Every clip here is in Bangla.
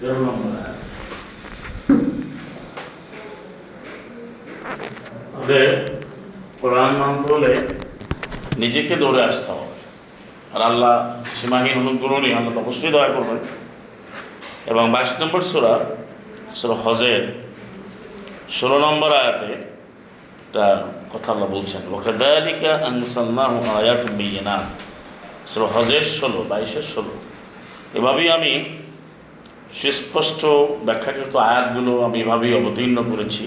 তেরো নম্বর। আমাদের কোরআন মানতে হলে নিজেকে দৌড়ে আসতে হবে। আর আল্লাহ সীমাহীন অনুগ্রহ নিয়ে আল্লাহ অবশ্যই দয়া করবেন এবং বাইশ নম্বর সুরা সুরা হজের ষোলো নম্বর আয়াতে একটা কথা আল্লাহ বলছেন ওখাদালিকা আনসাল্লাহ আয়াত বিয়না সুরা হজের ষোলো, বাইশের ষোলো। এভাবেই আমি সুস্পষ্ট ব্যাখ্যাকৃত আয়াতগুলো আমি এভাবেই অবতীর্ণ করেছি।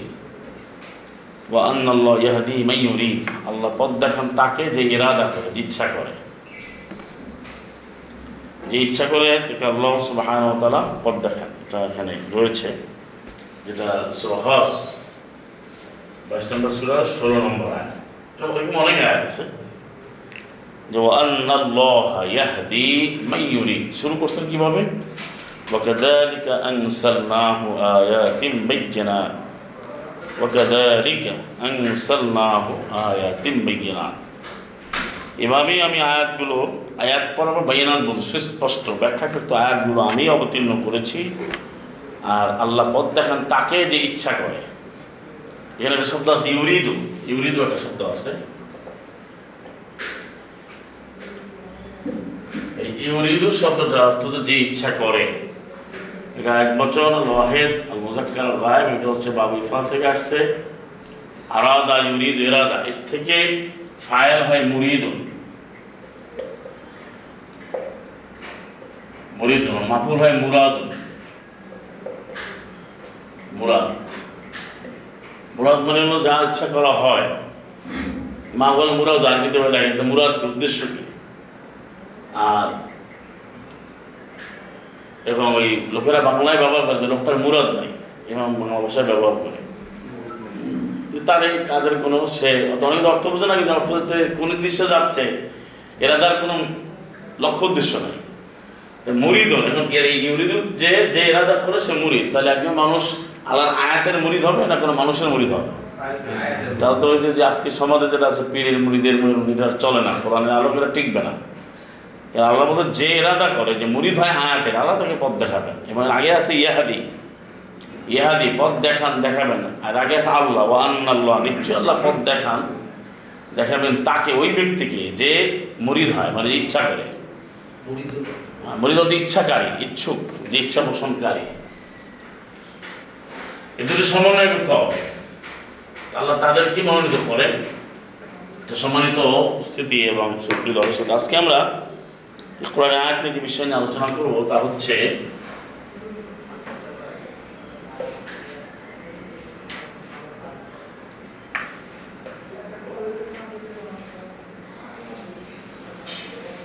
আল্লাহ পদ দেখান তাকে যে ইরাদা করে ইচ্ছা করে। যে ইচ্ছা করে, তাকে আল্লাহ সুবাহান তালা পদ দেখান। এটা এখানে রয়েছে, যেটা সুরহস বাইশ নম্বর সুরা, ষোলো নম্বর আয়াত। অনেক আয়াত আছে। যে ও ইয়াহদি মাইয়ুরি শুরু করছেন কীভাবে? وكذلك أنزلناه آيات بينات وكذلك أنزلناه آيات بينات এভাবেই আমি আয়াতগুলো আয়াত পর আবার বাইনাত বলছি সুস্পষ্ট ব্যাখ্যাকৃত আয়াতগুলো আমি অবতীর্ণ করেছি আর আল্লাহ পথ দেখান তাকে যে ইচ্ছা করে এখানে একটা শব্দ আছে ইউরিদু ইউরিদু একটা শব্দ আছে এই ইউরিদু শব্দটা অর্থ তো যে ইচ্ছা করে এটা এক বছর ওয়াহেদ আল মুজাক্কার গায়েব এটা হচ্ছে বাবু ইফাল থেকে আসছে। আরাদা ইউরিদ ইরাদা, এর থেকে ফায়েল হয় মুরিদুন মুরিদুন মাফুল হয় মুরাদুন মুরাদ। মুরাদ মানে হলো যা ইচ্ছা করা হয়। মা বলে মুরাদ, আরবিতে বলে মুরাদকে উদ্দেশ্য কি? আর এবং ওই লোকেরা বাংলায় ব্যবহার করে যে লোকটার মুরাদ নাই এবং বাংলা ভাষায় ব্যবহার করে। তার এই কাজের কোনো সে অনেক অর্থ বোঝে না, কিন্তু অর্থ কোন উদ্দেশ্যে যাচ্ছে, এরা তার কোনো লক্ষ্য উদ্দেশ্য নাই। মুরিদ এখন মুরিদ যে যে এরাদা করে সে মুরিদ। তাহলে একজন মানুষ আল্লাহর আয়াতের মুরিদ হবে না কোনো মানুষের মুরিদ হবে? তাহলে তো ওই যে- আজকে সমাজে যেটা আছে, পীরের মুরিদের মুরিদ আর চলে না। কোরআনের আলোকেরা টিকবে না। আল্লাহ বলতে যে এরাদা করে যে মুরিদ হয় আয়াতের আল্লাহ তাকে পথ দেখাবেন। এবং আগে আছে ইয়াহাদি ইহাদি পথ দেখান দেখাবেন। আর আগে আছে আল্লাহ ও আন্নাল্লাহ নিশ্চয় আল্লাহ পথ দেখান দেখাবেন তাকে ওই ব্যক্তিকে যে মুরিদ হয় মানে ইচ্ছা করে। হ্যাঁ, মুরিদ হচ্ছে ইচ্ছাকারী ইচ্ছুক যে ইচ্ছা পোষণকারী। এ দুটো সমন্বয় করতে হবে। আল্লাহ তাদের কি মনোনীত করেন? সম্মানিত স্থিতি এবং সুপ্রিয় দর্শক আজকে আমরা কোরআন আয়াত যে বিষয় নিয়ে আলোচনা করব তা হচ্ছে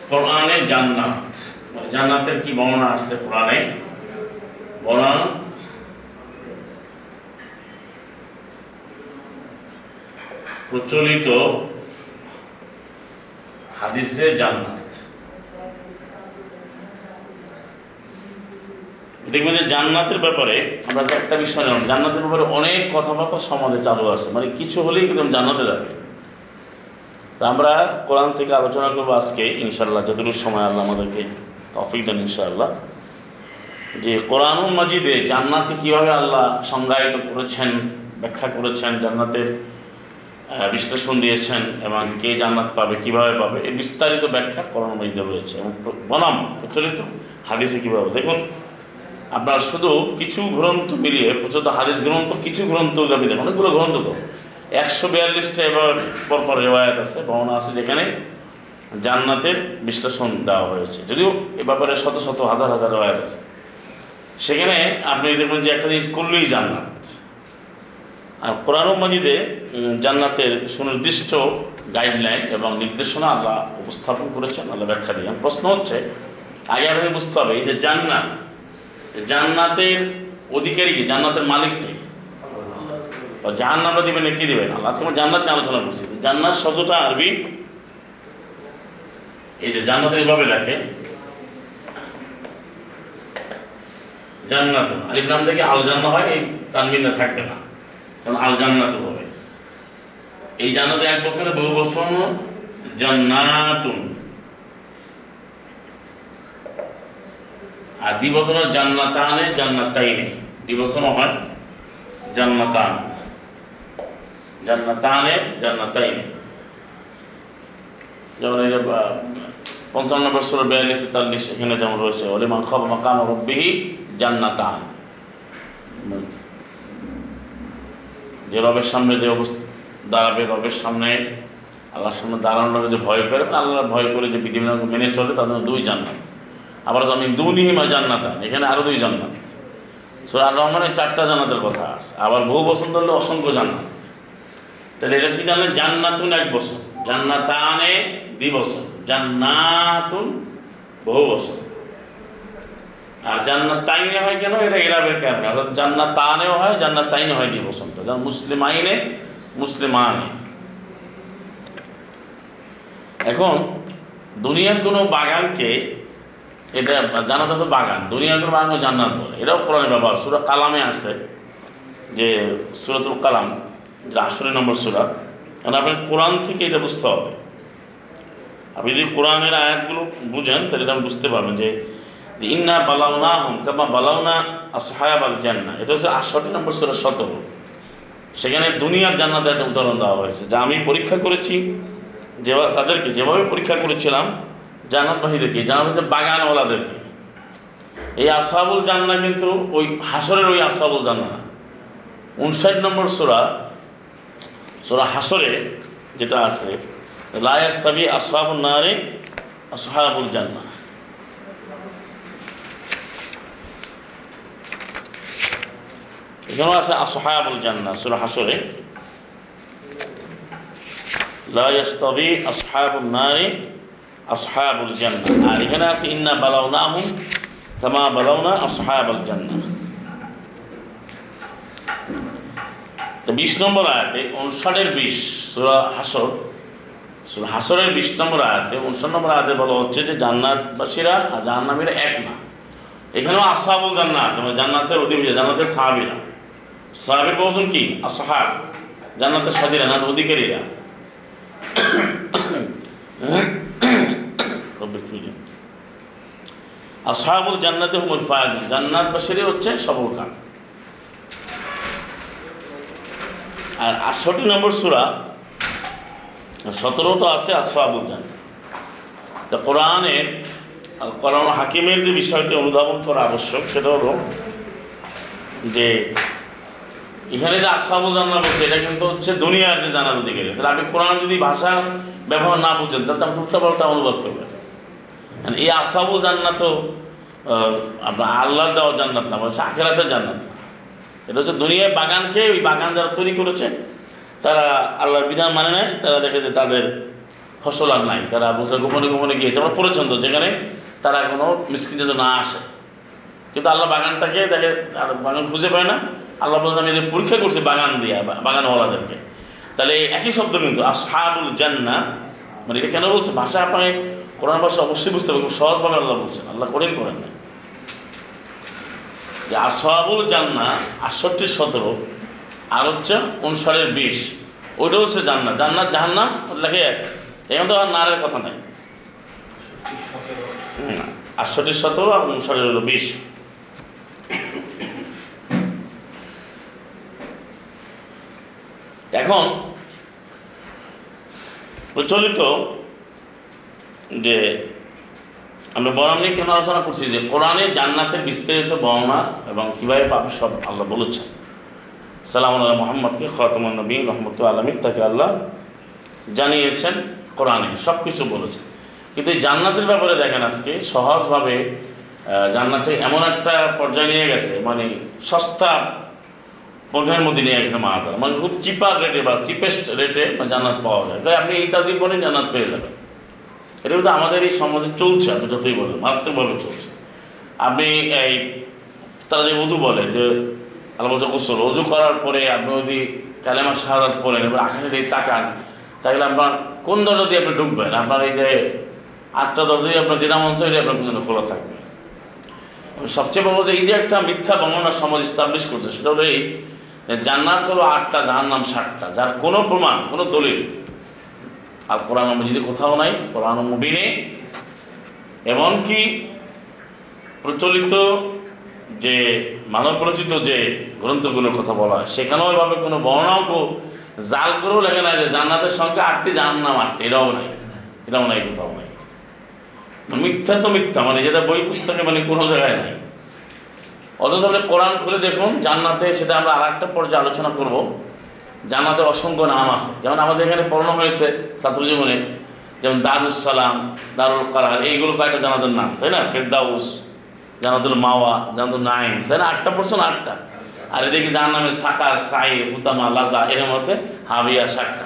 কোরআনে জান্নাত জান্নাতের কি বর্ণনা আছে কোরআনে বর্ণনা প্রচলিত হাদিসে জান্নাত দেখবেন যে জান্নাতের ব্যাপারে আমরা যে একটা বিষয় জানলাম জান্নাতের ব্যাপারে অনেক কথাবার্তা সমাজে চালু আছে। মানে কিছু হলেই কিন্তু জান্নাতে যাবে। তো আমরা কোরআন থেকে আলোচনা করব আজকে ইনশাল্লাহ যতটুকু সময় আল্লাহ আমাদেরকে তফিক দেন, ইনশাআল্লাহ। যে কোরআন মাজিদে জান্নাতে কীভাবে আল্লাহ সংজ্ঞায়িত করেছেন, ব্যাখ্যা করেছেন, জান্নাতের বিশ্লেষণ দিয়েছেন, এবং কে জান্নাত পাবে, কীভাবে পাবে, এই বিস্তারিত ব্যাখ্যা কোরআন মাজিদে রয়েছে। এবং বনাম প্রচলিত হাদিসে কীভাবে দেখুন আপনার শুধু কিছু গ্রন্থ মিলিয়ে, প্রচলিত হাদিস গ্রন্থ, কিছু গ্রন্থ দাবি দেন অনেকগুলো গ্রন্থ তো। একশো বিয়াল্লিশটা এবার পরপর রেওয়ায়ত আছে, বর্ণনা আছে যেখানে জান্নাতের বিশ্লেষণ দেওয়া হয়েছে। যদিও এ ব্যাপারে শত শত, হাজার হাজার রেওয়ায়ত আছে। সেখানে আপনি দেখবেন যে একটা জিনিস করলেই জান্নাত। আর কোরআন মাজিদে জান্নাতের সুনির্দিষ্ট গাইডলাইন এবং নির্দেশনা আল্লাহ উপস্থাপন করেছেন, আল্লাহ ব্যাখ্যা দিয়েছেন। প্রশ্ন হচ্ছে, আগে আপনাকে বুঝতে হবে, এই যে জান্নাত জান্নাতের অধিকারী কি? জান্নাতের মালিক কে? জাহান নামটা দিবেন কি দিবেন? আল্লাহ আজকে জান্নাত নিয়ে আলোচনা করছি। জান্নাত শব্দটা আরবি। এই যে জান্নাতের এভাবে লেখে জান্নাত, আলিফ নাম থেকে আল জান্না হয়, এই তানবিনা থাকবে না। কারণ আল জান্নাত হবে। এই জান্নাতে এক বছরে বহু বছর জান্নাতুন। আর দিবসন হয় জান্নাতানে জান্নাতাইনে। দিবসনও হয় জান্নাতান। জান্নাতানে জান্নাতাইনে। যেমন এই যে পঞ্চান্ন ষোলো বিয়াল্লিশ তেতাল্লিশ এখানে যেমন রয়েছে ওলে মা খব মাকাম রব্বিহি জান্নাতান। যে রবের সামনে যে অবস্থা, দাঁড়াবে রবের সামনে, আল্লাহর সামনে দাঁড়ানোর যে ভয় করে আল্লাহর ভয় করে যে বিধিবিধান মেনে চলে, তার জন্য দুই জান্নাত। আবার আমি দুনিহিমা জান্নাতান, এখানে আরও দুই জান্নাত। সুরা রহমানের চারটা জান্নাতের কথা আছে। আবার বহু বসন্ত হলে অসংখ্য জান্নাত। তাহলে এটা কি জানলেন জান্নাতুন এক বছর। জান্নাতানে দ্বি বছর। জান্নাতুন বহু বছর। আর জান্নাত তাইনে হয় কেন? এটা এরাবের কারণে। অর্থাৎ জান্নাত তানেও হয় জান্নাত তাইনে হয় দ্বি বসন্ত যেমন মুসলিম আইনে, মুসলিম আনে। এখন দুনিয়ার কোনো বাগানকে এটা জান্নাত তো বাগান, দুনিয়ার কোনো বাগান জান্নাত বলে। এটাও কোরআনে ব্যবহার। সুরা কালামে আসছে যে সুরাতুল কালাম, যে আশরি নম্বর সুরা কারণ আপনার কোরআন থেকে এটা বুঝতে হবে। আপনি যদি কোরআনের আয়াতগুলো বুঝেন, তাহলে আপনি বুঝতে পারবেন যে ইন্না বালাউনা হুম কামা বালাউনা আসহায়াব আল জান্না এটা হচ্ছে আটষট্টি নম্বর সুরা সতেরো। সেখানে দুনিয়ার জান্নাতের একটা উদাহরণ দেওয়া হয়েছে, যা আমি পরীক্ষা করেছি যে তাদেরকে যেভাবে পরীক্ষা করেছিলাম জান্নাতবাহীদেরকে জান্নাতের বাগানওয়ালাদেরকে। এই আসাবুল জান্না কিন্তু ওই হাসরের ওই আসাবুল জান্না উনষাট নম্বর সোরা সোরা হাসরে যেটা আছে লায়াস্তাবি আসহাবুল নারে আসহাবুল জান্না এখানেও আছে আসহাবুল জান্না সুরা হাসরে ইয়াস্তাবি আসহাবুন নারি আসহাবুল জান্না আর এখানে আছে, ইন্না বালাউনাহুম কামা বালাউনা আসহাবুল জান্না তো বিশ নম্বর আয়াতে উনষাটের বিশ, সুরা হাসর, সুরা হাসরের বিশ নম্বর আয়াতে উনষাট নম্বর আয়াতে বলা হচ্ছে যে জান্নাতবাসীরা আর জাহান্নামীরা এক না। এখানেও আসহাবুল জান্না আছে মানে জান্নাতের অধিবাসী, জান্নাতের সাহাবিরা। সাহাবির বহুজন কি? আসহাব। জান্নাতের সাথীরা না অধিকারীরা। আসহাবুল জান্নাতে হুমুল ফায়াজুন জান্নাতবাসীরই হচ্ছে সফল খান। আর আটষট্টি নম্বর সুরা, সতেরোটা আছে আসহাবুল জান্নাত। তা কোরআনের কোরআন হাকিমের যে বিষয়টি অনুধাবন করা আবশ্যক, সেটা হলো যে এখানে যে আসহাবুল জান্নাত বলছে, এটা কিন্তু হচ্ছে দুনিয়ার যে জানার অধিকারী। তাহলে আপনি কোরআন যদি ভাষা ব্যবহার না বুঝেন, তাহলে আপনি উল্টা পাল্টা অনুবাদ করবেন। And এই আসাবুল জান্নাত আপনার আল্লাহর দেওয়া জান্নাত না বলছে আখেরাতের জান্নাত। এটা হচ্ছে দুনিয়ায় বাগানকে, ওই বাগান যারা তৈরি করেছে, তারা আল্লাহর বিধান মানে নেয় তারা দেখে যে তাদের ফসল আর নাই। তারা বলছে, গোপনে গোপনে গিয়েছে আমরা পড়েছেন তো যেখানে তারা কোনো মিসকিন যাতে না আসে। কিন্তু আল্লাহ বাগানটাকে দেখে, আর বাগান খুঁজে পায় না। আল্লাহ বলতে আমি পরীক্ষা করছি বাগান দিয়া বাগানওয়ালাদেরকে। তাহলে একই শব্দ কিন্তু, আসহাবুল জান্না মানে এটা কেন বলছে? ভাষা আপনাকে কোরআন ভাষা অবশ্যই বুঝতে হবে সহজভাবে আল্লাহ বলছেন। আল্লাহ করেন করেন না যে আসহাবুল জান্না আটষট্টি সতেরো, আর হচ্ছে উনষাটের বিশ, ওইটা হচ্ছে জান্নাত জান্নাত জাহান্নাম লেখে আছে। এখানে তো আর নারের কথা নাই। আটষট্টি সতেরো আর উনষাটের হলো বিশ। এখন প্রচলিত যে আমরা বর্ণনা নিয়ে কেন আলোচনা করছি যে কোরআনে জান্নাতের বিস্তারিত বর্ণনা এবং কীভাবে পাবে সব আল্লাহ বলেছেন। সালাম আল্লাহ মোহাম্মদকে খতমান নবী রহমত আলমী তাকে আল্লাহ জানিয়েছেন কোরআনে সব কিছু বলেছেন। কিন্তু এই জান্নাতের ব্যাপারে দেখেন আজকে সহজভাবে আহ, জান্নাতকে এমন একটা পর্যায়ে নিয়ে গেছে মানে সস্তা পণ্যের মধ্যে নিয়ে গেছে মাহাতার মানে খুব চিপার রেটে বা চিপেস্ট রেটে জান্নাত পাওয়া যায়। তাই আপনি তাজিব বলেন জান্নাত পেয়ে যাবেন। এটা কিন্তু আমাদের এই সমাজে চলছে, আপনি যতই বলেন, মারাত্মকভাবে চলছে। আপনি এই তারা যে উদু বলে যে, আল্লাহ বলছে গোসল করার পরে আপনি যদি কালেমা শাহাদাত পড়েন, এবার আকাশে দিয়ে তাকান, তাহলে আপনার কোন দরজা দিয়ে আপনি ঢুকবেন? আপনার এই যে আটটা দরজা দিয়ে আপনার জেনা মঞ্চ আপনার কিন্তু খোলা থাকবে। সবচেয়ে বড় যে, এই যে একটা মিথ্যা বর্ণনা সমাজ স্টাবলিশ করছে, সেটা হলো এই জান্নাত হলো আটটা, জাহান্নাম ষাটটা যার কোনো প্রমাণ, কোনো দলিল আর কোরআন মজিদে কোথাও নাই, কোরআন মুবিনে। এমনকি প্রচলিত যে মানব রচিত যে গ্রন্থগুলোর কথা বলা হয় সেখানেও এভাবে কোনো বর্ণাঙ্ক জাল করেও লেখে না যে জান্নাতের সংখ্যা আটটি, জাহান্নাম আটটি, এটাও নাই এটাও নাই, কোথাও নাই। মিথ্যা তো মিথ্যা মানে যেটা বই পুস্তকে মানে কোনো জায়গায় নাই। অথচ আপনি কোরআন খুলে দেখুন, জান্নাতে সেটা আমরা আর একটা পর্যায়ে আলোচনা করব। জান্নাতের অসংখ্য নাম আছে। যেমন আমাদের এখানে পড়ানো হয়েছে ছাত্র জীবনে যেমন দারুস সালাম দারুল কারার এইগুলো কয়েকটা জানাতের নাম, তাই না? ফেরদাউস জানাতুল মাওয়া জানাতুল নাইম তাই না? আটটা পড়ছেন, আটটা। আর এদিকে যার নামে সাকার সাই হুতামা, লাজা, এরকম আছে, হাবিয়া, সাতটা।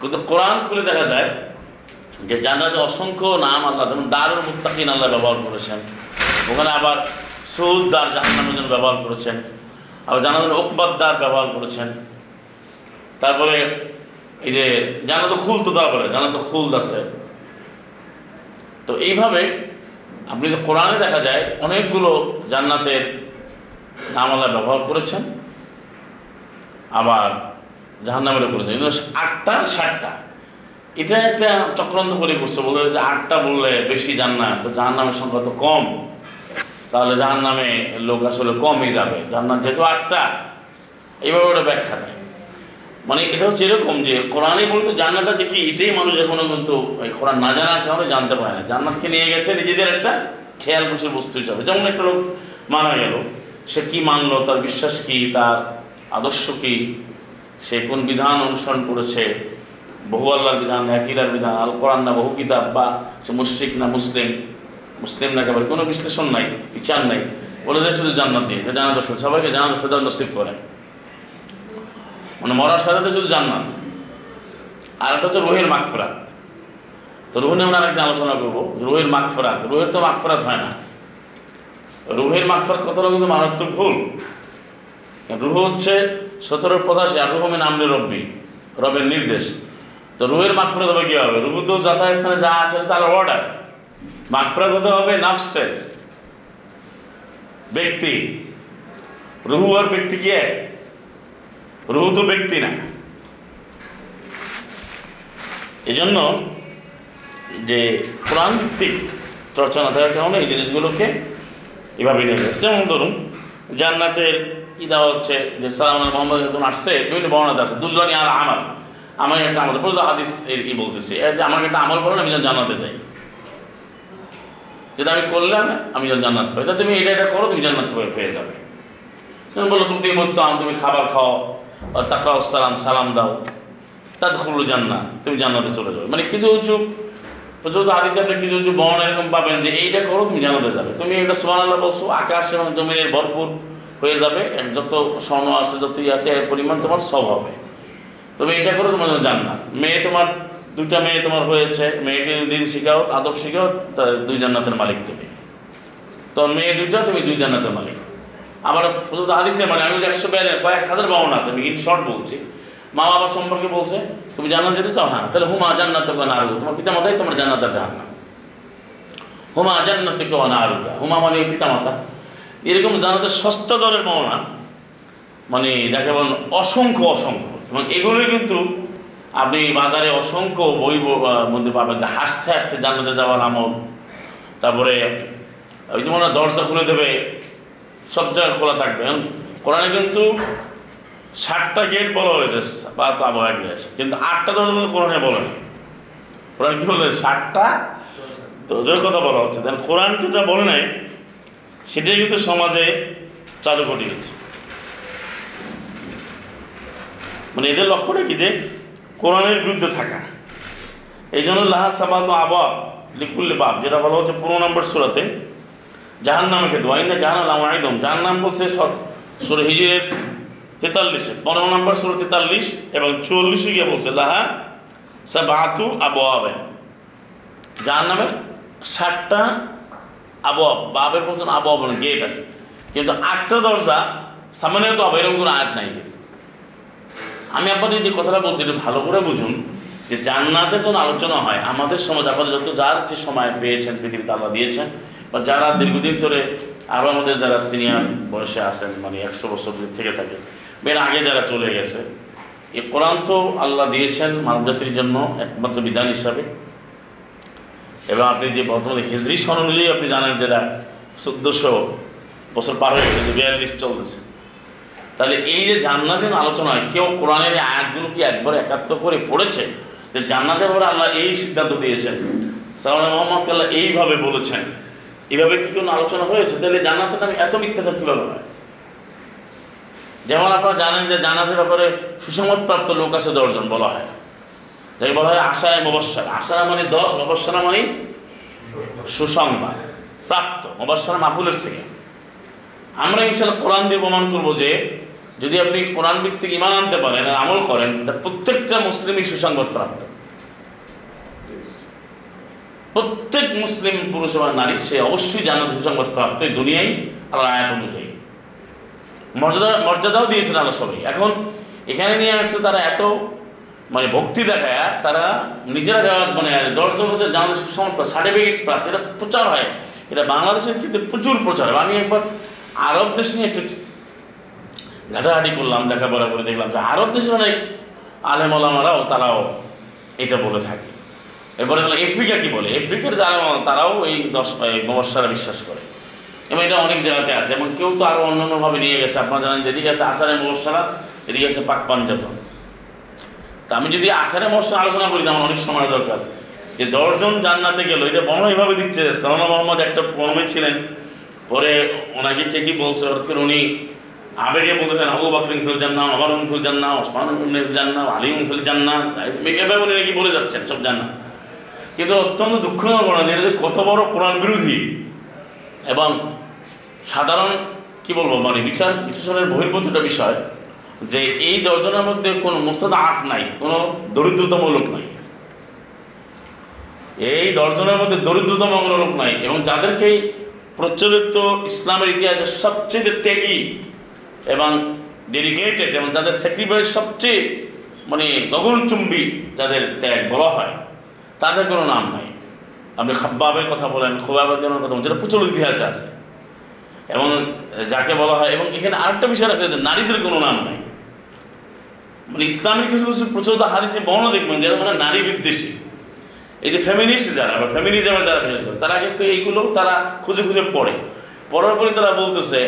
কিন্তু কোরআন খুলে দেখা যায় যে জান্নাতে অসংখ্য নাম আল্লাহ, যেমন দারুল মুত্তাকিন আল্লাহ ব্যবহার করেছেন। ওখানে আবার সৌদ্দার জাহান্নামের জন্য ব্যবহার করেছেন। আবার জানাতুল ওকবাদ্দার ব্যবহার করেছেন। তারপরে এই যে জানাতো খুল তো তারপরে জানাতো খুল আছে। তো এইভাবে আপনি তো কোরআনে দেখা যায় অনেকগুলো জান্নাতের নাম আল্লাহ ব্যবহার করেছেন, আবার জাহান্নামেরও করেছেন। কিন্তু আটটা ষাটটা এটা একটা চক্রান্ত করে করছে, বলে যে আটটা বললে বেশি জান্নাত, তো জাহান্নামের সংখ্যা তো কম। তাহলে জাহান্নামে লোক আসলে কমই যাবে। জান্নাত যেহেতু আটটা, এইভাবে ওটা ব্যাখ্যা দেয়। মানে এটা হচ্ছে এরকম যে কোরআনে বলতে জান্নাতটা যে কি, এটাই মানুষ এখনও কিন্তু কোরআন না জানার কারণে জানতে পারে না। জান্নাতকে নিয়ে গেছে নিজেদের একটা খেয়াল খুশির বস্তু হিসাবে। যেমন একটা লোক মারা গেল, সে কি মানলো, তার বিশ্বাস কি, তার আদর্শ কি? সে কোন বিধান অনুসরণ করেছে? বহু আল্লাহর বিধান একইলার বিধান, আল কোরআন না বহু কিতাব, বা সে মুশরিক না মুসলিম? মুসলিম না কেবল, কোনো বিশ্লেষণ নাই, বিচার নাই। বলে দেয় শুধু জান্নাত দিয়ে জানাতে সবাইকে জানাতে ফেদার নসিব করে। মানে মরার সাথে শুধু জান্নাত। আর একটা হচ্ছে রোহের মাগফরাত। তো রুহ নিয়ে আমরা আরেকদিন আলোচনা করব রোহের মাগফরাত। রোহের তো মাগফরাত হয় না। রুহের মাগফরাত কথাটা কিন্তু মারাত্মক ভুল। রুহ হচ্ছে সতেরো পঁচাশি, আর রুহ মেন আমরে রব্বি, রবের নির্দেশ। তো রুহের মাগফরাত হবে কী হবে রুহ তো যথাস্থানে যা আছে তার অর্ডার মাগফরাত হতে হবে নাফসের ব্যক্তি। রুহু আর ব্যক্তি কি এক? রুহু তো ব্যক্তি না। এই জন্য যে কোরআন ভিত্তিক চর্চা না থাকার কারণে এই জিনিসগুলোকে এভাবে নেবে যেমন ধরুন, জান্নাতের ই দেওয়া হচ্ছে যে সালাম মোহাম্মদ যখন আসছে, বিভিন্ন বর্ণাতে আছে দুল্লানি আর আমার আমাকে একটা আমল প্রচুর হাদিস এর ই বলতেছি যে আমাকে একটা আমল করো আমি যেন জান্নাতে যাই। যেটা আমি করলাম আমি যেন জান্নাত পাই। তা তুমি এটা এটা করো, তুমি জান্নাত পেয়ে- যাবে। যেমন বলো তুমি তুমি মধ্যম তুমি খাবার খাও। তাকরা সালাম সালাম দাও। তাতে খুললো জান্নাত তুমি জান্নাতে চলে যাবে। মানে কিছু উঁচু প্রচুর হাদিসে আপনি কিছু কিছু বর্ণ এরকম পাবেন যে এইটা করো, তুমি জানাতে যাবে। তুমি এটা সোমান আল্লাহ বলছো, আকাশ এবং জমিনের ভরপুর হয়ে যাবে যত স্বর্ণ আছে, যতই আছে, এর পরিমাণ তোমার সব হবে। তুমি এটা করো, তোমার জান্নাত। মেয়ে তোমার, দুইটা মেয়ে তোমার হয়েছে, মেয়েকে দিন শিখাও, আদব শিখাও দুই জান্নাতের মালিক তুমি। তো মেয়ে দুইটা, তুমি দুই জান্নাতের মালিক। আবার প্রচুর হাদিসে মানে আমি একশো বেড়ে কয়েক হাজার বাউন আছে, আমি শর্ট বলছি। মা বাবা সম্পর্কে বলছে, তুমি জানা যেতে চাও? হ্যাঁ তাহলে হুমা জান্নাত না আরু তোমার পিতা মাতাই তোমার জান্নাতের জাহান্নাম। হুমা জান্নাত থেকে না আরুকা হুমা মানে পিতা মাতা এরকম জান্নাতের সস্তা দরের মহনা মানে যাকে বলেন অসংখ্য অসংখ্য। এবং এগুলোই কিন্তু আপনি বাজারে অসংখ্য বই মধ্যে পাবেন। যে হাসতে হাসতে জান্নাতে যাওয়ার আমল, তারপরে ওই হয় দরজা খুলে দেবে সব জায়গায় খোলা থাকবে। কোরআনে কিন্তু ষাটটা গেট বলা হয়েছে, বা তো আবহাওয়া গেট কিন্তু আটটা দরজা কিন্তু কোরআনে বলে না। কোরআন কি বলে? ষাটটা দরজার কথা বলা হচ্ছে। তাহলে কোরআন যেটা বলে নাই, সেটাই কিন্তু সমাজে চালু করে গেছে মানে এদের লক্ষ্যটা কি যে কোরআনের বিরুদ্ধে থাকা। এই জন্য লাহা সাবাত আবাব লিকুল্লি বাপ যেটা বলা হচ্ছে পনেরো নম্বর সুরাতে জাহান নামকে দোয়াই না জাহান আলাম আইদম। জাহান নাম বলছে সুর হিজিরের তেতাল্লিশে, পনেরো নম্বর সুর তেতাল্লিশ এবং চুয়াল্লিশে গিয়ে বলছে, লাহা সাবাতু আবু আবেন জাহান নামের ষাটটা আবহাব বাবের মতন আবহাওয়া মানে গেট আছে। কিন্তু আটটা দরজা সামান্য তো আবার এরকম কোনো আয়াত নাই। আমি আপনাদের যে কথাটা বলছি, এটা ভালো করে বুঝুন যে জান্নাতের জন্য আলোচনা হয়, আমাদের সমাজ আপনাদের যত যার যে সময় পেয়েছেন, পৃথিবীতে আল্লাহ দিয়েছেন বা যারা দীর্ঘদিন ধরে আরও আমাদের যারা সিনিয়র বয়সে আছেন মানে একশো বছর থেকে থাকে বের আগে যারা চলে গেছে এই কোরআন তো আল্লাহ দিয়েছেন মানবজাতির জন্য একমাত্র বিধান হিসাবে। এবং আপনি যে বর্তমানে হিজরি সন অনুযায়ী আপনি জানেন যেটা চোদ্দোশো বছর পার হয়ে গেছে, বিয়াল্লিশ চলতেছে। তাহলে এই যে জান্নাতের আলোচনা কেউ কোরআনের আয়াতগুলো কি একবার একাত্ম করে পড়েছে? যে জান্নাতের পরে আল্লাহ এই সিদ্ধান্ত দিয়েছেন। সালাম মোহাম্মদকে আল্লাহ এইভাবে বলেছেন। এইভাবে কি কোনো আলোচনা হয়েছে? তাহলে জান্নাতের নামে এত মিথ্যাচার কীভাবে হয়? যেমন আপনারা জানেন যে জান্নাতের ব্যাপারে সুসংবাদপ্রাপ্ত লোক আছে দশজন বলা হয়। যাকে বলা হয় আশায় মবস্বর আশারা মানে দশ মবস্বরা মানে সুসংবাদ। প্রাপ্ত মবস্বরা মাহুলের থেকে আমরা ইনশাল্লাহ কোরআন দিয়ে প্রমাণ করব যে যদি আপনি কোরআন ভিত্তিক ইমান আনতে পারেন আর আমল করেন তা প্রত্যেকটা মুসলিমই সুসংবাদ প্রাপ্ত প্রত্যেক মুসলিম পুরুষ এবং নারী, সে অবশ্যই জানাত সুসংবাদ প্রাপ্ত এই দুনিয়ায় আল্লাহ আয়াত অনুযায়ী। মর্যাদা, মর্যাদাও দিয়েছেন আল্লাহ সবাই। এখন এখানে নিয়ে আসছে তারা এত মানে ভক্তি দেখায়, তারা নিজেরা মানে দশজন হচ্ছে জানাতে সুসংবাদ সার্টিফিকেট প্রাপ্ত, এটা প্রচার হয়। এটা বাংলাদেশের কিন্তু প্রচুর প্রচার আমি একবার আরব দেশ নিয়ে একটু ঘাটাঘাটি করলাম, লেখাপড়া করে দেখলাম যে আরব দেশের অনেক আলেমলামারাও তারাও এটা বলে থাকে। এরপরে দেখলাম আফ্রিকা কি বলে? আফ্রিকার যারা তারাও এই দশ, এই মবস্যারা বিশ্বাস করে। এবং এটা অনেক জায়গাতে আছে। এবং কেউ তো আরও অন্যান্যভাবে নিয়ে গেছে। আপনারা জানেন যেদিকে আছে আচারের মবস্যারা এদিকে আছে পাক পাঞ্জাতন। তা আমি যদি আখারে মশা আলোচনা করি আমার অনেক সময় দরকার। যে দশজন জান্নাতে গেল, এটা বর্ণ এইভাবে দিচ্ছে। সালানা মোহাম্মদ একটা বর্মে ছিলেন। পরে ওনাকে কে কি বলছে? হঠাৎ করে উনি আবেগে বলতেছেন আবু বাকরিন ফিল জান্না অমর ফিল জান্না ওসমান ফিল জান্না আলিম ফিল জান্না এভাবে উনি নাকি বলে যাচ্ছেন, সব জান্না কিন্তু অত্যন্ত দুঃখজনক ঘটনা এটা যে কত বড় কোরআন বিরোধী। এবং সাধারণ, কি বলব মানে বিচার বিশ্লেষণের বহির্ভূত একটা বিষয় যে এই দর্জনের মধ্যে কোনো মোস্তাদ আফ নাই, কোনো দরিদ্রতম লোক নাই। এই দর্জনের মধ্যে দরিদ্রতম কোনো লোক নাই এবং যাদেরকে প্রচলিত ইসলামের ইতিহাসে সবচেয়ে ত্যাগী এবং ডেডিকেটেড এবং যাদের স্যাক্রিফাইস সবচেয়ে মানে গগনচুম্বী যাদের ত্যাগ বলা হয়। তাদের কোনো নাম নাই। আপনি খাব্বাবের কথা বলেন খোবাবের কথা বলেন, যেটা প্রচলিত ইতিহাসে আছে। এবং যাকে বলা হয়, এবং এখানে আরেকটা বিষয় রাখা যে নারীদের কোনো নাম নাই। মানে ইসলামের কিছু কিছু প্রচলিত হাদিসে বর্ণ দেখবেন, যারা মানে নারী বিদ্বেষী। এই যে ফ্যামিনিস্ট যারা, বা ফ্যামিনিজমের যারা বিশেষ করে, তারা কিন্তু এইগুলো তারা খুঁজে খুঁজে পড়ে। পড়ার পরে তারা বলতেছে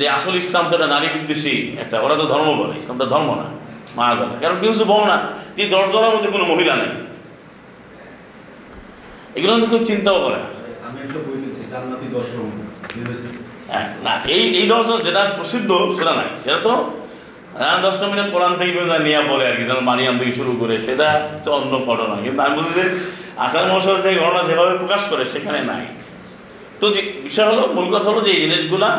যে আসল ইসলাম তো একটা নারী বিদ্বেষী একটা, ওরা তো ধর্ম বলে, ইসলাম তো ধর্ম না মারা যাবে কারণ কেউ কিছু বলো না যে দশজনের মধ্যে কোনো মহিলা নেই। এগুলো তো কেউ চিন্তাও করে না। হ্যাঁ, না এই এই দর্শন যেটা প্রসিদ্ধ সেটা নাই সেটা তো রান কোরআন থেকে নিয়ে বলে আর কি যেমন মারিয়াম থেকে শুরু করে সেটা হচ্ছে অন্য ঘটনা। কিন্তু আমি বলছি যে আসার মশার যে ঘটনা যেভাবে প্রকাশ করে সেখানে নাই। তো যে বিষয় হলো মূল কথা হলো যে এই জিনিসগুলা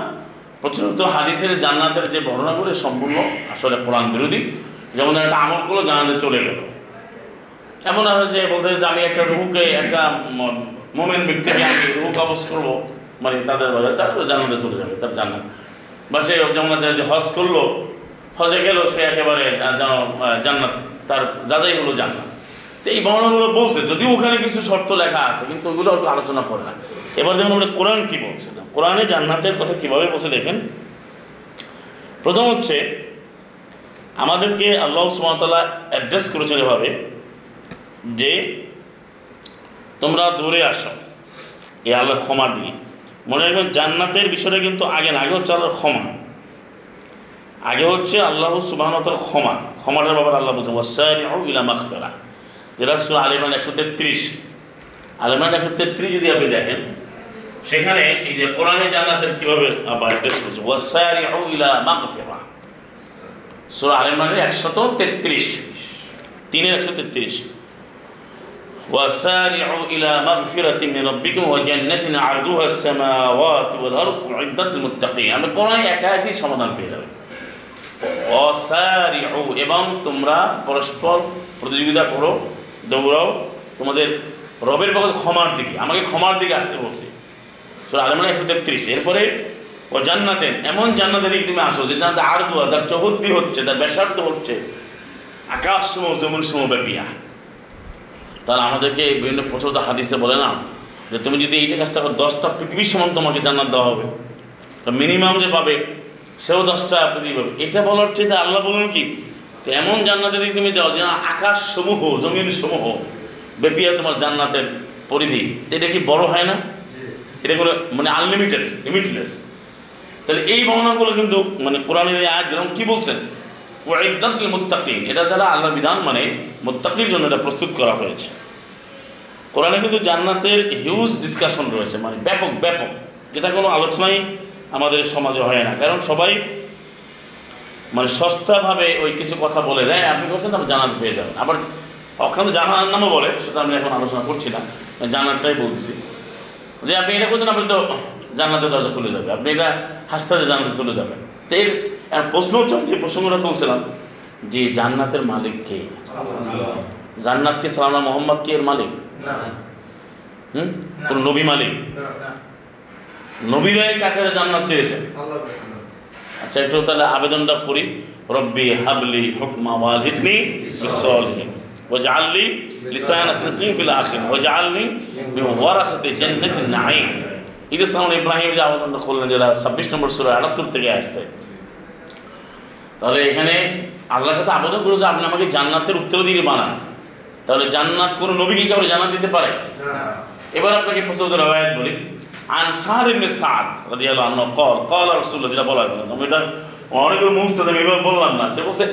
প্রচলিত হাদিসের জান্নাতের যে বর্ণনাগুলো সম্পূর্ণ আসলে কোরআন বিরোধী। যেমন একটা আমল করল জান্নাতে চলে গেল। এমন আছে যে বলতে যে আমি একটা রুহুকে, একটা মোমেন ব্যক্তিকে আমি রুহু কাবজ করব মানে তাদের বাজার তারা জান্নাতে চলে যাবে, তার জান্নাত। বা সে যেমন যে হজ করল, হজে গেল, সে একেবারে জান্নাত, তার যাচাই হলো জান্নাত। তো এই বর্ণনাগুলো বলছে, যদিও ওখানে কিছু শর্ত লেখা আছে, কিন্তু ওগুলো আর আলোচনা করে না এবার দেখুন আমরা কোরআন কী বলছে না। কোরআনে জান্নাতের কথা কীভাবে বলছে দেখেন। প্রথম হচ্ছে, আমাদেরকে আল্লাহ সুমতলা অ্যাড্রেস করেছেন এভাবে যে তোমরা দূরে আসো। এ আল্লাহর ক্ষমা দিয়ে মনে রাখবেন, জান্নাতের বিষয়টা কিন্তু আগে না, আগে হচ্ছে আল্লাহর ক্ষমা। আগে হচ্ছে আল্লাহ সুবাহতার ক্ষমা। ক্ষমাটার ব্যাপারে আল্লাহ বলছেন, ওয়াসারিউ ইলা মাগফিরা যেটা সুরা আলিমান একশো তেত্রিশ। আলিমান একশো তেত্রিশ যদি আপনি দেখেন, সেখানে এই যে কোরআনে জান্নাতের কীভাবে আবার অ্যাড্রেস করছে, ওয়াসারিউ ইলা মাগফিরা সুরা আলিমানের একশত তেত্রিশ। তিনের একশো তেত্রিশ। وسارعوا إلى مغفرة من ربكم وجنة عرضها السماوات والأرض أعدت للمتقين আমি কোরআনে একাধিক সমাধান পেয়ে যাবে অসারিউ এবং তোমরা পরস্পর প্রতিযোগিতা করো দৌড়াও তোমাদের রবের পক্ষে ক্ষমার দিকে আমাকে ক্ষমার দিকে আসতে বলছে চলো আলমান একশো তেত্রিশ এরপরে ও জান্নাতেন এমন জান্নাতের দিকে তুমি আসো যে জান্নাতে আর দোয়া তার চৌহদ্দি হচ্ছে তার ব্যাসার্ধ হচ্ছে আকাশ সম জমুন সম ব্যাপিয়া তাহলে আমাদেরকে বিভিন্ন প্রচলিত হাদিসে বলে না যে তুমি যদি এইটা কাজটা করো, দশটা পৃথিবীর সমান তোমাকে জান্নাত দেওয়া হবে। তো মিনিমাম যে পাবে, সেও দশটা পৃথিবী পাবে। এটা বলার চেয়ে আল্লাহ বলুন কি এমন জান্নাতের দিকে তুমি যাও যে আকাশ সমূহ জমিন সমূহ বেপিয়া তোমার জান্নাতের পরিধি। এটা কি বড় হয় না? এটা কোনো মানে আনলিমিটেড লিমিটলেস তাহলে এই বর্ণনাগুলো কিন্তু মানে কোরআনের আয়াত যেরকম কী বলছেন? ওয়াইদাতুল মুত্তাকিন, এটা যারা আল্লাহর বিধান মানে মুত্তাকির জন্য এটা প্রস্তুত করা হয়েছে। কোরআনে কিন্তু জান্নাতের হিউজ ডিসকাশন রয়েছে মানে ব্যাপক ব্যাপক, যেটা কোনো আলোচনাই আমাদের সমাজে হয় না। কারণ সবাই মানে সস্তাভাবে ওই কিছু কথা বলে দেয়, আপনি করছেন আপনি জানাত পেয়ে যাবেন। আবার ওখানে জানার নামও বলে, সেটা আমি এখন আলোচনা করছি না জানারটাই বলতেছি। যে আপনি এটা করছেন, আপনি তো জান্নাতের দরজা খুলে যাবে, আপনি এটা হাসপাতালে জান্নাতে চলে যাবেন। তো এর প্রশ্ন হচ্ছে, যে প্রসঙ্গটা তুলছিলাম, যে জান্নাতের মালিক কে? জান্নাত কে সালামা মোহাম্মদ কে এর মালিক? হুম? কোন নবী মালিক? নবীরাই কাকে জান্নাত চেয়েছেন আচ্ছা একটু তাহলে আবেদনটা করি রব্বি হাবলি হুকমা ওয়াজিদনি বিসলিহিন ওয়াজআলনি লিসান সিদকিন ফিল আখির ওয়াজআলনি মিন ওয়ারাসাতি জান্নাতিন নাঈম। ঈদ সালাম ইব্রাহিম যে আবেদনটা করলেন, যেটা ছাব্বিশ নম্বর সুরা আটাত্তর থেকে আসছে। তাহলে এখানে আল্লাহর কাছে আবেদন করেছে আপনি আমাকে জান্নাতের উত্তরাধিকারী বানান। তাহলে জান্নাত কোনো নবী কি কাউকে জান্নাত দিতে পারে? এবার আপনাকে প্রচলিত রবায়াত বলি। আনসার ইবনে সাদ রাদিয়াল্লাহু আনহু কল কল রাসূলুল্লাহ যেটা বলা হলো। আমি এটা অনেকগুলো মুস্তাজ আমি এবার বললাম না। সে বলছে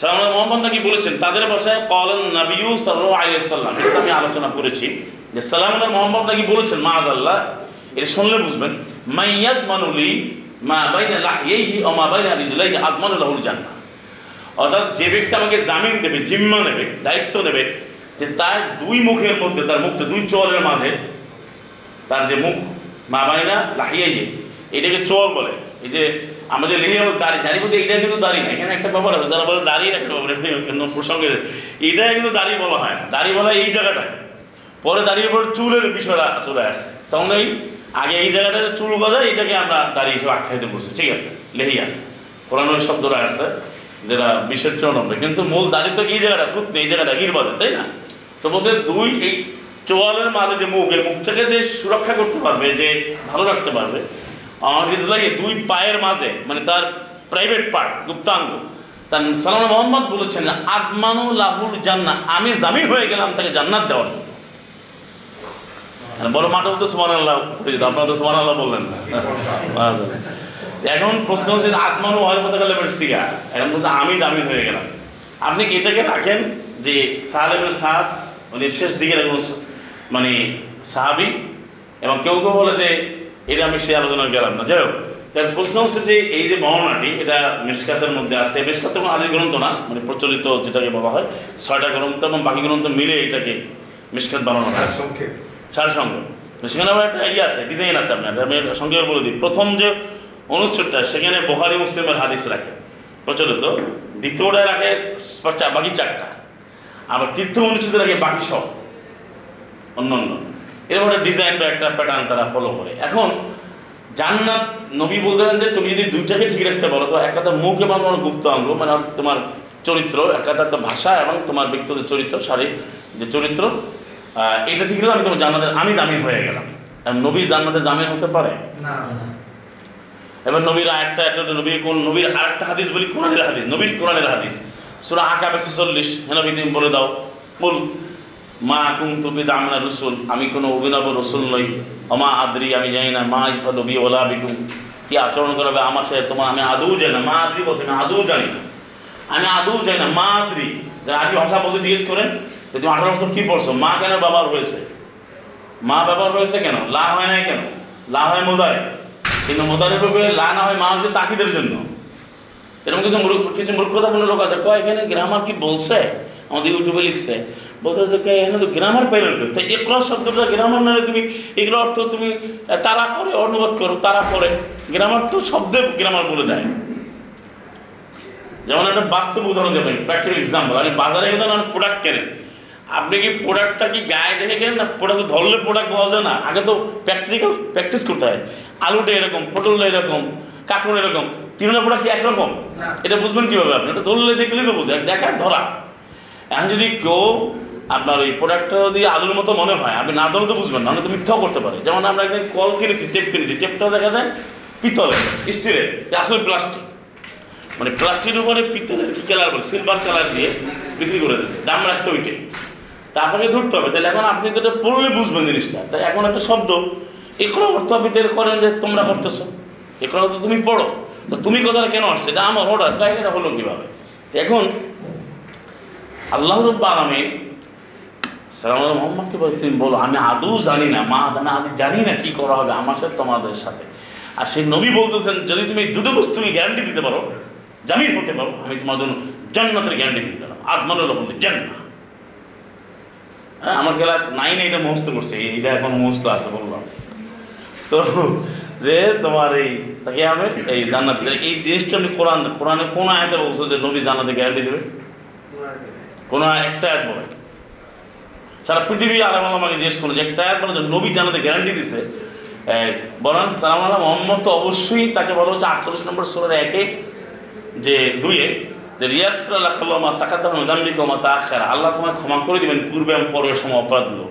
সালাম মোহাম্মদ নাকি বলেছেন তাদের ভাষায় কলান নবিউ সাল্লাল্লাহু আলাইহি সাল্লাম এটা আমি আলোচনা করেছি। যে সালামুল্লাহ মোহাম্মদ নাকি বলেছেন মাআজ আল্লাহ এটা শুনলে বুঝবেন। মাইয়াদ মানুলি মা বাইনা লাহিয়াইহি ও মা বাইনা রিজলাইহি আদমানু লাহুল জান্নাহ। অর্থাৎ যে ব্যক্তি আমাকে জামিন দেবে, জিম্মা নেবে, দায়িত্ব নেবে, যে তার দুই মুখের মধ্যে, তার মুখতে দুই চোয়ালের মাঝে, তার যে মুখ, মা বাইনা লাহিয়াইয়ে এটাকে চোয়াল বলে। এই যে আমাদের লিহিয়া দাড়ি দাড়ি বলতে এটা কিন্তু দাড়ি না, এখানে একটা ব্যাপার আছে, যারা বলে দাড়ি একটা ব্যাপার প্রসঙ্গে এটা কিন্তু দাড়ি বলা হয় না। দাড়ি বলা এই জায়গাটায়। পরে দাঁড়িয়ে উপর চুলের বিষয়টা চলে আসছে। তখন এই আগে এই জায়গাটাতে চুল গজায় এটাকে আমরা দাড়ি হিসেবে আখ্যায়িত করছি। ঠিক আছে? লেহিয়া। কোরআন শব্দটা আছে, যেটা বিশ্বের চৌনব্বই কিন্তু মূল দাড়ি তো এই জায়গাটা থুত নেই এই জায়গাটা গিরবাদে, তাই না? তো বলছে, দুই, এই চোয়ালের মাঝে যে মুখ এই মুখটাকে যে সুরক্ষা করতে পারবে, যে ভালো রাখতে পারবে আমার ইসলাইয়ে দুই পায়ের মাঝে মানে তার প্রাইভেট পার্ট গুপ্তাঙ্গ, তার সালাম মোহাম্মদ বলেছেন, আদমানু লাহুল জান্না আমি জামিন হয়ে গেলাম, তাকে জান্নাত দেওয়ার জন্য। বড় মাঠে তো সুমান আল্লাহ আপনারা তো সুমান আল্লাহ বললেন না। এখন প্রশ্ন হচ্ছে আত্মানু হয় মতো গেলে সিগা এখন বলছে, আমি জামিন হয়ে গেলাম। আপনি এটাকে রাখেন যে সাহালেবের সাহাব উনি শেষ দিকের একজন মানে সাহাবি, এবং কেউ কেউ বলে যে, এটা আমি সে আলোচনা গেলাম না। যাই হোক প্রশ্ন হচ্ছে যে, এই যে বর্ণনাটি এটা মিসকাতের মধ্যে আছে। মিসকাত কোনো আদি গ্রন্থ না মানে প্রচলিত যেটাকে বলা হয়, ছয়টা গ্রন্থ এবং বাকি গ্রন্থ মিলে এটাকে মিসকাত বানানো হয়। সার সঙ্গে। সেখানে আবার একটা ইয়ে আছে ডিজাইন আছে আপনার, আমি সংক্ষেপে বলে দিই। প্রথম যে অনুচ্ছেদটা, সেখানে বোহারি মুসলিমের হাদিস রাখে। প্রচলিত। দ্বিতীয়টা রাখে বাকি চারটা। আবার তীর্থ অনুচ্ছেদে রাখে বাকি সব। অন্য অন্য এরকম একটা ডিজাইন বা একটা প্যাটার্ন তারা ফলো করে। এখন, জান্নাত নবী বলতেন যে, তুমি যদি দুইটাকে ঠিক রাখতে পারো, তো এক কথা মুখ এবং তোমার গুপ্ত অঙ্গ মানে তোমার চরিত্র, এক কথা তো ভাষা এবং তোমার ব্যক্তিগত চরিত্র শারীরিক যে চরিত্র এটা ঠিক আমি তোমার জান্নাতের আমি জামিন হয়ে গেলাম। আর নবী জান্নাতে জামিন হতে পারে? এবার নবীর আরেকটা একটা নবী কোন নবীর আরেকটা হাদিস বলি কোরআনের হাদিস নবীর কোরআনের হাদিস। সুরা আকাবে ছেচল্লিশ হেন বিদিন বলে দাও। বল মা কুম তুবি দামনা রসুল আমি কোনো অভিনব রসুল নই। অমা আদ্রি আমি জানি না মা ইফা নবী ওলা বিকুম। কি আচরণ করাবে আমার সাথে তোমার আমি আদৌ জানি না মা আদ্রি বলছে আমি আদৌ জানি না। আমি আদৌ জানি না মা আদ্রি। যারা আগে ভাষা বসে জিজ্ঞেস করেন। তুমি আঠারো বছর কী পড়ছো? মা কেন বাবার হয়েছে? মা বাবার হয়েছে কেন? লা হয় নাই কেন? লা হয় মোদারে। কিন্তু মোদারের ব্যাপারে লা না হয় মা হচ্ছে তাকিদের জন্য। এরকম কিছু কিছু মূর্খতাপূর্ণ লোক আছে। কয়, এখানে গ্রামার কি বলছে? আমাদের ইউটিউবে লিখছে। বলতে যে এখানে তো গ্রামার পাইলেন কই তাই একরা শব্দটা গ্রামার না তুমি? এগুলো অর্থ তুমি তারা করে, অনুবাদ করো, তারা করে। গ্রামার তো শব্দে গ্রামার বলে দেয়। যেমন একটা বাস্তব উদাহরণ দেবেন প্র্যাকটিক্যাল এক্সাম্পল আপনি বাজারে আপনি প্রোডাক্ট কেনেন আপনি কি প্রোডাক্টটা কি গায়ে দেখে কেনেন না প্রোডাক্ট ধরলে প্রোডাক্ট পাওয়া যায় না। আগে তো প্র্যাকটিক্যাল প্র্যাকটিস করতে হয়। আলুটা এরকম পটলটা এরকম কাকুন এরকম তিনটা প্রোডাক্ট কি একরকম? এটা বুঝবেন কীভাবে আপনি? এটা ধরলে দেখলেই তো বুঝবেন দেখার ধরা। এখন যদি কেউ আপনার ওই প্রোডাক্টটা যদি আলুর মতো মনে হয় আপনি না ধরলে তো বুঝবেন না তো মিথ্যাও করতে পারে। যেমন আমরা একদিন কল কিনেছি টেপ কিনেছি টেপটাও দেখা যায় পিতলের স্টিলের আসলে প্লাস্টিক মানে প্লাস্টিকের উপরে পিতলের কি কালার বলে? সিলভার কালার দিয়ে বিক্রি করে দিচ্ছে দাম রাখছে ওইটাই। আপনাকে ধরতে হবে। তাহলে এখন আপনি তো এটা পড়লে বুঝবেন জিনিসটা। তাই এখন একটা শব্দ। এগুলো অর্থ আপনি এর করেন যে তোমরা করতেছো। এগুলো তো তুমি পড়ো। তো তুমি কথাটা কেন আসছে? এটা আমার অর্ডার তাই এটা হলো কীভাবে? তো এখন আল্লাহ রব্বা আলমী সালাম মোহাম্মদকে বলে, তুমি বলো, আমি আদৌ জানি না, মা আমি আদি জানি না কি করা হবে আমার সাথে, তোমাদের সাথে। আর সেই নবী বলতেছেন, যদি তুমি দুটো বস্তু তুমি গ্যারান্টি দিতে পারো, জামিন হতে পারো, আমি তোমার জন্য জান্নাতের গ্যারান্টি দিয়ে দিলাম। আগমনের বলতে হ্যাঁ আমার ক্লাস নাইনে এটা মুখস্থ করছে এইটা এখন মুখস্থ আছে, বললাম। তো যে তোমার এই তাকে আমি এই জান্নাত এই জিনিসটা আপনি কোরআন কোরআনে কোন আয়াতে বলছো যে নবী জান্নাতে গ্যারান্টি দেবে? কোনো একটা আয়াত বলে সারা পৃথিবী আলাম আলমাকে জিজ্ঞেস করুন যে একটা আয়াত বলে যে নবী জানাতে গ্যারান্টি দিছে। বরং সালাম আল্লাহ মোহাম্মদ তো অবশ্যই তাকে বলা হচ্ছে আটচল্লিশ নম্বর সোলার একে যে দুইয়ে যে রিয়াকফুল্লাহ খাল্লামা তাকাতাম জাম্বিকমা তা আখার আল্লাহ তোমায় ক্ষমা করে দিবেন। পূর্বে এবং পরের সময় অপরাধগুলো।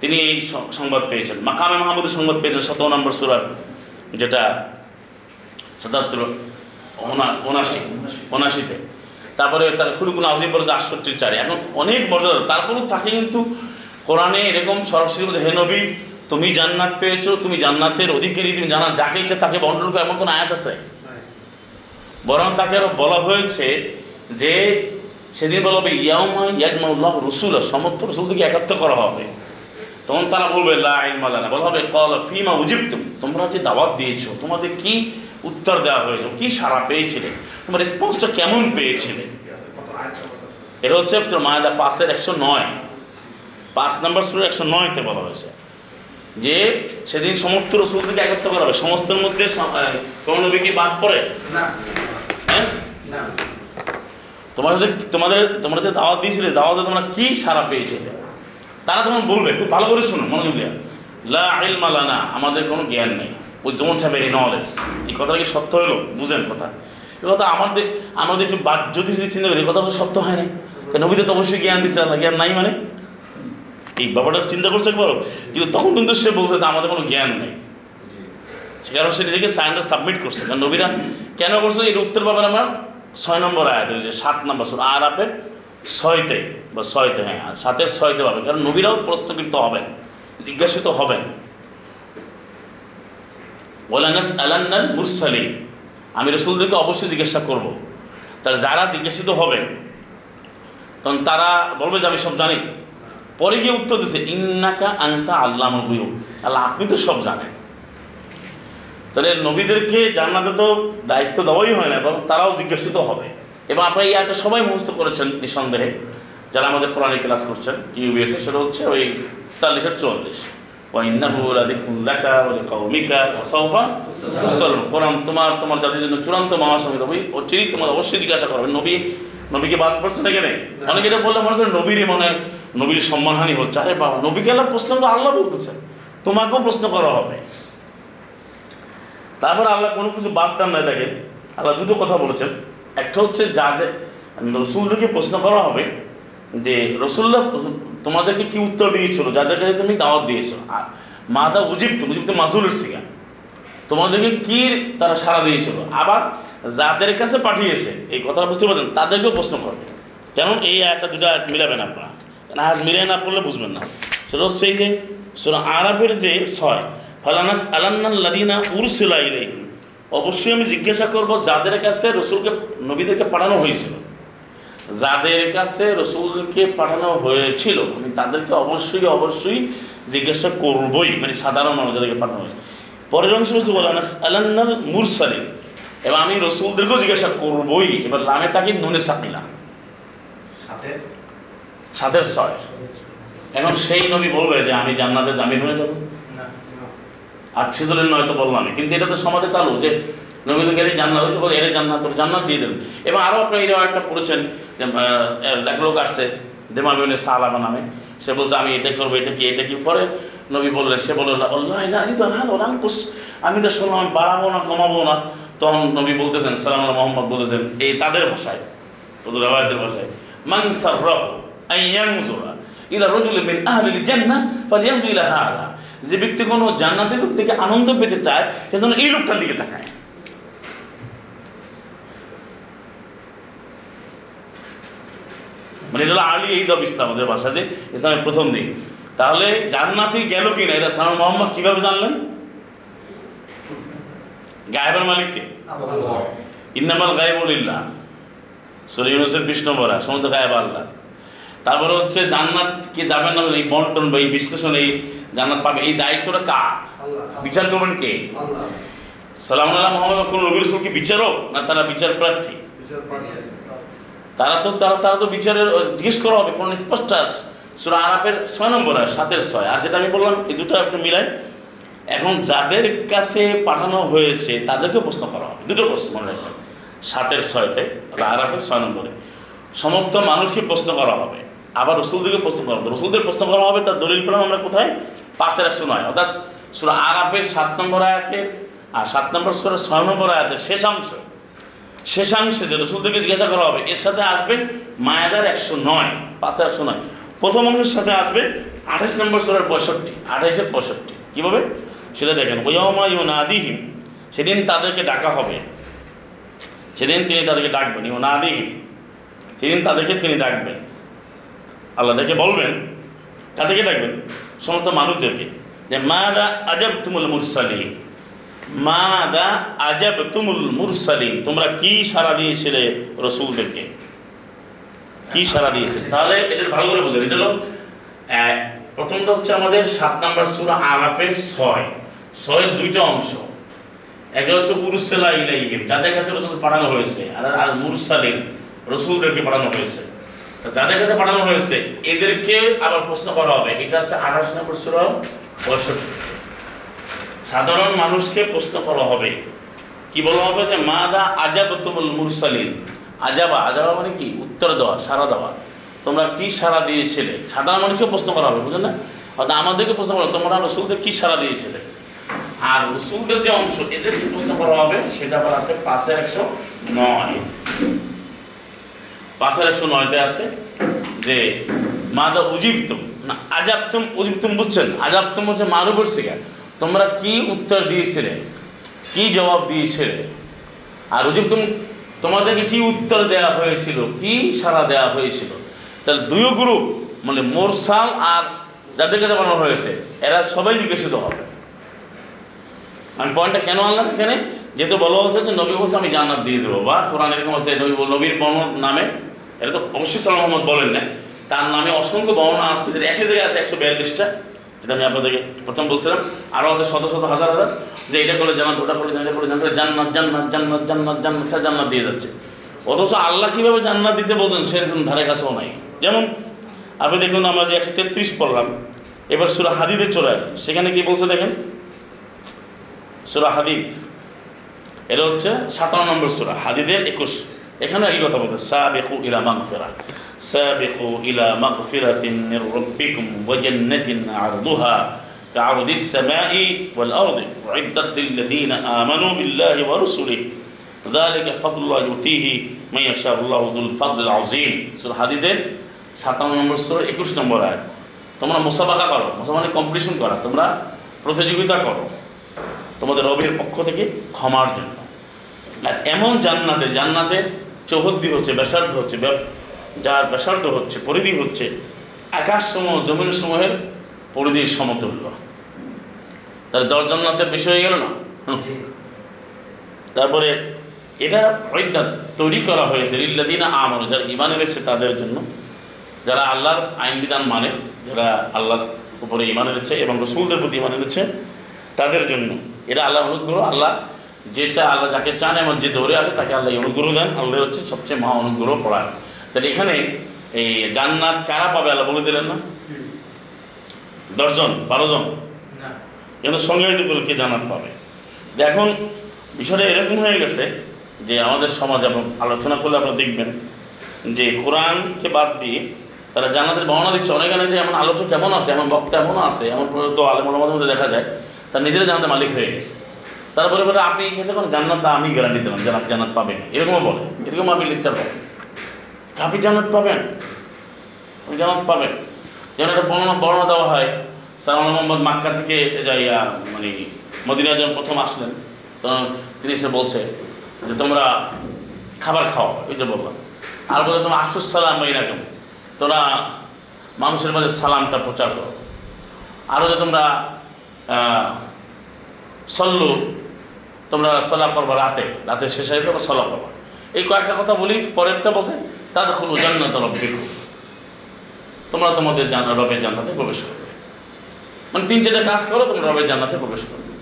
তিনি এই সংবাদ পেয়েছেন। মাকামে মাহমুদের সংবাদ পেয়েছেন সতেরো নম্বর সুরার যেটা সাতাত্তর উনা- উনাশি উনাশিতে তারপরে তার খুলুকুন আজিম পড়েছে আটষট্টির চারে। এখন অনেক মর্যাদা। তারপরেও তাকে কিন্তু কোরআনে এরকম সরাসরি বলছে হে নবী তুমি জান্নাত পেয়েছ তুমি জান্নাতের অধিকারী তুমি জানা যাকে ইচ্ছে তাকে বন্টন করে এমন কোনো আয়াত আছে? বরং তাকে আরও বলা হয়েছে যে সেদিন বলা হবে ইয়াউমা ইয়াজমাউল্লাহ রসুল সমস্ত রসুলকে একাত্ম করা হবে। তখন তারা বলবে লা ইলমা বলা হবে কল ফিমা উজিবতুম। তোমরা যে দাওয়াত দিয়েছ তোমাদের কি উত্তর দেওয়া হয়েছে কি সারা পেয়েছিলে? তোমার রেসপন্সটা কেমন পেয়েছিলে? এটা হচ্ছে মায়াদা পাঁচের একশো নয়। পাঁচ নম্বর সুর একশো নয়তে বলা হয়েছে যে সেদিন সমস্ত রসুল থেকে একত্র করা হবে। সমস্তের মধ্যে কোনো নবী কি বাদ পড়ে? হ্যাঁ? তোমাদের তোমাদের, তোমরা যে দাওয়াত দিয়েছিলে, দাওয়াতে তোমরা কি সারা পেয়েছিলে? তারা তখন বলবে, খুব ভালো করে শুনো, মনোযোগ দিয়ে। লা আমাদের কোনো জ্ঞান নেই। ওই ডোন্ট হ্যাভ এনি নলেজ এই কথাটা কি সত্য হলো? বুঝেন কথা। এই কথা আমাদের আমাদের একটু বাদ যদি যদি চিন্তা করি এই কথা তো সত্য হয় না কারণ নবীতে তো অবশ্যই জ্ঞান দিচ্ছে আল্লাহ জ্ঞান নাই মানে। এই ব্যাপারটা চিন্তা করছে একবার কিন্তু তখন কিন্তু সে বলছে যে আমাদের কোনো জ্ঞান নেই। সে কারণ সে নিজেকে সায়েন্সটা সাবমিট করছে। কারণ নবীরা কেন করছে? এর উত্তর পাবেন আমরা ছয় নম্বর আয়াত ওই যে সাত নম্বর সুর আর আপের ছয়তে, বা ছয়তে হ্যাঁ সাতের ছয়তে পাবেন, কারণ নবীরাও প্রশ্নকৃত হবেন, জিজ্ঞাসিত হবেন। ওলানাস আলান্নাল মুরসালি আমি রসুলদেরকে অবশ্যই জিজ্ঞাসা করব। তাহলে যারা জিজ্ঞাসিত হবেন তখন তারা বলবে যে আমি সব জানি। পরে গিয়ে উত্তর দিচ্ছে ইন্নাকা আন্তা আল্লাহ আল্লাহ, আপনি তো সব জানেন। তাহলে নবীদেরকে জান্নাতে তো দায়িত্ব দেওয়াই হয় না, বরং তারাও জিজ্ঞাসিত হবে। এবং আপনারা এই আয়টা সবাই মুখস্থ করেছেন নিঃসন্দেহে, যারা আমাদের কোরআনে ক্লাস করছেন ইউবিএসে সেটা হচ্ছে ওই তাল্লিশের চুয়াল্লিশ। কোরআন তোমার তোমার জাতির জন্য চূড়ান্ত মহাসমিত ওই অচিরেই তোমার অবশ্যই জিজ্ঞাসা করবেন, নবী, নবীকে বাদ পড়ছে না কেন অনেকে এটা বললে মনে করেন নবীরই মনে নবীর সম্মানহানি হচ্ছে। আরে বাবা, নবীকে আল্লাহ প্রশ্ন করে আল্লাহ বলতেছে তোমাকেও প্রশ্ন করা হবে। তারপর আল্লাহ কোনো কিছু বাদ দেন না, দেখেন। আল্লাহ দুটো কথা বলেছেন। একটা হচ্ছে যাদের রসুলদেরকে প্রশ্ন করা হবে যে রসুল্লাহ তোমাদেরকে কি উত্তর দিয়েছিল? যাদের কাছে তুমি দাওয়াত দিয়েছ। আর মাদা উজিপ্ত উজিপ্ত মাজুলের সিগা তোমাদেরকে কি তারা সাড়া দিয়েছিল? আবার যাদের কাছে পাঠিয়েছে, এই কথাটা বুঝতে পারছেন, তাদেরকেও প্রশ্ন করবে। কেমন? এই একটা দুটো আয়াত মিলাবেন আপনারা। আয়াত মিলাই না পড়লে বুঝবেন না। সেটা হচ্ছে এই যে, সুরা আরবের যে ছয় ফালানাস আলান্নাল্লাদিনা উরসিলা ইলাই অবশ্যই আমি জিজ্ঞাসা করব যাদের কাছে রসুলকে নবীদেরকে পাঠানো হয়েছিল। যাদের কাছে রসুলকে পাঠানো হয়েছিল আমি তাদেরকে অবশ্যই অবশ্যই জিজ্ঞাসা করবই মানে সাধারণ মানুষ যাদেরকে পাঠানো হয়েছে। পরের অংশ হচ্ছে বলানাস আলান্নাল মুরসালিন। এবার আমি রসুলদেরকেও জিজ্ঞাসা করবই এবার লামে তাকে নুনে সাকিলা? সাথে? সাতের ছয়। এখন সেই নবী বলবে যে আমি জান্নাতে জামিন হয়ে যাব। আর সেজলের নয় তো বললাম কিন্তু এটা তো সমাজে চালু, যে নবীদেরকে এর জান্নাত হচ্ছে বলে, এর জান্নাত তোর জান্নাত দিয়ে দেবেন এবং আরও আপনি এই একটা পড়েছেন এক লোক আসছে দেমাবিনের সালামা নামে। সে বলছে, আমি এটা করব, এটা কি এটা কি? পরে নবী বললেন, সে বলল, আল্লাহ না আজি তো ভালো রামকুস আমি তো শুনলাম, আমি বাড়াবো না, কমাবো না। তখন নবী বলতেছেন, সালাম মোহাম্মদ বলতেছেন, এই তাদের ভাষায় ওদের রেওয়ায়তের ভাষায়, মান সাররাহু আন ইয়ানজুরা ইলা রাজুলিন মিন আহলিল জান্নাহ যে ব্যক্তি কোনো জান্নাতের থেকে আনন্দ পেতে চায়, সে যেন এই লোকটার দিকে তাকায়। মানে এটা আর্লি এইজ অফ ইসলাম আমাদের ভাষা যে ইসলামের প্রথম দিন। তাহলে জান্নাতি গেল কি না এটা সালাম মোহাম্মদ কীভাবে জানলেন? গায়েবের মালিককে? ইন্নামাল গায়েবুলিল্লাহ সুরে ইউনুসের বিশ নম্বরা সমুদ্র গায়েব আল্লাহ। তারপরে হচ্ছে জান্নাত কে যাবেন না এই বন্টন বা এই বিশ্লেষণ, এই জান্নাত পাবে। এই দায়িত্বটা কার? বিচার করবেন কে? সালাম আল্লাহ মোহাম্মদ কোন নবীর রসুল কি বিচারক না তারা বিচার প্রার্থী? তারা তো তারা তারা তো বিচারের জিজ্ঞেস করা হবে কোন স্পষ্ট সুরা আরাপের ছয় নম্বর আর সাতের ছয়। আর যেটা আমি বললাম এই দুটো একটু মিলাই। এখন যাদের কাছে পাঠানো হয়েছে তাদেরকে প্রশ্ন করা হবে। দুটো প্রশ্ন মনে রাখবেন। সাতের ছয়তে আর আরাপের ছয় নম্বরে। সমস্ত মানুষকে প্রশ্ন করা হবে। আবার রসুলদেরকে প্রশ্ন করা হবে। রসুলদের প্রশ্ন করা হবে, তার দলিল পেলাম আমরা কোথায়? পাঁচের একশো নয়। অর্থাৎ সুরা আরাপের সাত নম্বর আয়াতে আর সাত নম্বর সুরা ছয় নম্বর আয়াতের শেষাংশ শেষাংশে যে রসুলদেরকে জিজ্ঞাসা করা হবে, এর সাথে আসবে মায়াদার একশো নয় পাশে একশো নয়। প্রথম অংশের সাথে আসবে আঠাশ নম্বর সোলার পঁয়ষট্টি, আঠাশের পঁয়ষট্টি। কীভাবে? সেটা দেখেন ওয়ামা ইউনাদিহিম, সেদিন তাদেরকে ডাকা হবে। সেদিন তিনি তাদেরকে ডাকবেন, ইউনাদিহিম। সেদিন তাদেরকে তিনি ডাকবেন। আল্লাহ ডেকে বলবেন কাদেরকে ডাকবেন সমস্ত মানুষদেরকে, যে মা দা আজব তুমুল মুরসালিম মাদা আজাব তুমুল মুরসালিন, তোমরা কি সারা দিয়েছিলে রসুলদেরকে? কি সারা দিয়েছে তাহলে এটা ভালো করে বুঝেন, এটা হলো প্রথমটা হচ্ছে আমাদের সাত নাম্বার সুরা আলাফের ছয়, ছয়ের দুইটা অংশ। একটা হচ্ছে মুরসালা ইলাইহিম, যাদের কাছে রসুল পাঠানো হয়েছে, আর আর মুরসালিন, রসুলদেরকে পাঠানো হয়েছে। যাদের সাথে পাঠানো হয়েছে, এদেরকে আবার প্রশ্ন করা হবে। এটা আছে আঠাশ নম্বর সুরা পঁয়ষট্টি সাধারণ মানুষকে প্রশ্ন করা হবে। কি বলা হবে যে মা দা আজাব তুমুল মুরসালিন। আজাবা আজাবা মানে কি? উত্তর দেওয়া সারা দেওয়া। তোমরা কি সারা দিয়েছিলে? সাধারণ মানুষকে প্রশ্ন করা হবে, বুঝলেন না? অর্থাৎ আমাদেরকে প্রশ্ন করা তোমরা রসুলদের কি সারা দিয়েছিলে? আর রসুলদের যে অংশ, এদেরকে প্রশ্ন করা হবে, সেটা আবার আছে পাঁচের একশো নয়। পাঁচের একশো নয়তে আছে যে মাদা উজিবতুম, না, আজাবতুম, উজিবতুম বুঝছেন? আজাবতুম হচ্ছে মারুবর শিখা তোমরা কি উত্তর দিয়েছিলে? কি জবাব দিয়েছিলে? আর উজিবতুম, তোমাদেরকে কি উত্তর দেওয়া হয়েছিল? কি সারা দেওয়া হয়েছিল? তাহলে দুই গ্রুপ মানে মোরসাল আর যাদের কাছে বানানো হয়েছে, এরা সবাই জিজ্ঞাসিত হবে। আমি পয়েন্টটা কেন আনলাম এখানে? যেহেতু বলা হচ্ছে যে নবী বলছে, আমি জান্নাত দিয়ে দেবো। বা কোরআন এরকম আছে, নবী নবীর নামে এটা তো অবশ্যই সালাম মোহাম্মদ বলেন না। তার নামে অসংখ্য বর্ণনা আছে, যেটা একই জায়গায় আছে, একশো বিয়াল্লিশটা, যেটা আমি আপনাদেরকে প্রথম বলছিলাম। আরও আছে শত শত, হাজার হাজার, যে এটা করে জান্নাত, ওটা করে জান্নাত করে জান্নাত জান্নাত জান্নাত জান্নাত জান্নাত জান্নাত জান্নাত দিয়ে যাচ্ছে। অথচ আল্লাহ কীভাবে জান্নাত দিতে বলছেন সেরকম ধারে কাছেও নাই। যেমন আপনি দেখুন, আমরা যে একশো তেত্রিশ পড়লাম, এবার সুরা হাদিদে চলে আসে। সেখানে কি বলছে দেখেন? সুরা হাদিদ। এটা হচ্ছে সাতান্ন নম্বর সুরা, হাদিদের একুশ। এখানে এই কথা বলছে সাবেকু ইলা মাগফিরা সাবেকু ইলা মাগফিরাতিন মির রাব্বিকুম ওয়া জান্নাতিন আরদুহা كعرض السماء والأرض وعدت للذين آمنوا بالله ورسله ذلك فضل الله يؤتيه من يشاء الله ذو الفضل العظيم সূরা হাদিদের 57 নম্বর সূরা 21 নম্বর আয়াত তোমরা মুসাবাকা করো মুসাবাকা কম্পিটিশন করা তোমরা প্রতিযোগিতা করো তোমাদের রবের পক্ষ থেকে ক্ষমার জন্য আর এমন জান্নাতে জান্নাতে চৌহদ্দি হচ্ছে ব্যাসার্ধ হচ্ছে যার ব্যাসার্ধ হচ্ছে পরিধি হচ্ছে আকাশ সমূহ জমিন সমূহের পরিধির সমতুল্য। তাহলে দশ জান্নাতের বেশি হয়ে গেল না? তারপরে এটা অজ্ঞাত তৈরি করা হয়েছে ইল্লাদিনা আমর যারা ইমান এনেছে তাদের জন্য। যারা আল্লাহর আইন বিধান মানে যারা আল্লাহর উপরে ইমান এনেছে এবং রসুলদের প্রতি ইমান এনেছে তাদের জন্য। এটা আল্লাহ অনুগ্রহ আল্লাহ যে চা আল্লাহ যাকে চান এবং যে দৌড়ে আসে তাকে আল্লাহ অনুগ্রহ দেন। আল্লাহ হচ্ছে সবচেয়ে মহা অনুগ্রহ পড়ায় তাহলে এখানে এই জান্নাত কারা পাবে আল্লাহ বলে দিলেন না? দশজন বারো জন না। কিন্তু সংজ্ঞায়িত করে কে জান্নাত পাবে? এখন বিষয়টা এরকম হয়ে গেছে যে আমাদের সমাজ এবং আলোচনা করলে আপনারা দেখবেন যে কোরআনকে বাদ দিয়ে তারা জান্নাতের বর্ণনা দিচ্ছে। অনেকানে যে এমন আলোচক কেমন আছে এমন বক্তা এমনও আছে এমন তো আলেমুল মধ্যে দেখা যায় তার নিজেরা জান্নাতের মালিক হয়ে গেছে। তারপরে বলে, আপনি যখন জান্নাত আমি গ্যারান্টি দিলাম, জান্নাত জান্নাত পাবেন। এরকমও বলে এরকম আপনি লেকচার বলেন আপনি জান্নাত পাবেন? আপনি জান্নাত পাবেন। যেমন একটা বর্ণনা বর্ণনা দেওয়া হয়, সালাম মোহাম্মদ মাক্কা থেকে যাইয়া মানে মদিনা যখন প্রথম আসলেন, তখন তিনি এসে বলছে যে, তোমরা খাবার খাও। ওই যে বললাম। আর বলে, তোমরা আফসুস সালাম বা এরকম তোমরা মানুষের মাঝে সালামটা প্রচার করো। আরও যে তোমরা সল্লু তোমরা সলা করবা রাতে রাতে শেষে তোমরা সলা করবা। এই কয়েকটা কথা বলি পরেরটা বলছে তা দেখো জান্নাত রব্বিকু তোমরা তোমাদের জানা রবের জান্নাতে প্রবেশ করবে। মানে তিন চারটে কাজ করো তোমরা রবের জান্নাতে প্রবেশ করবে।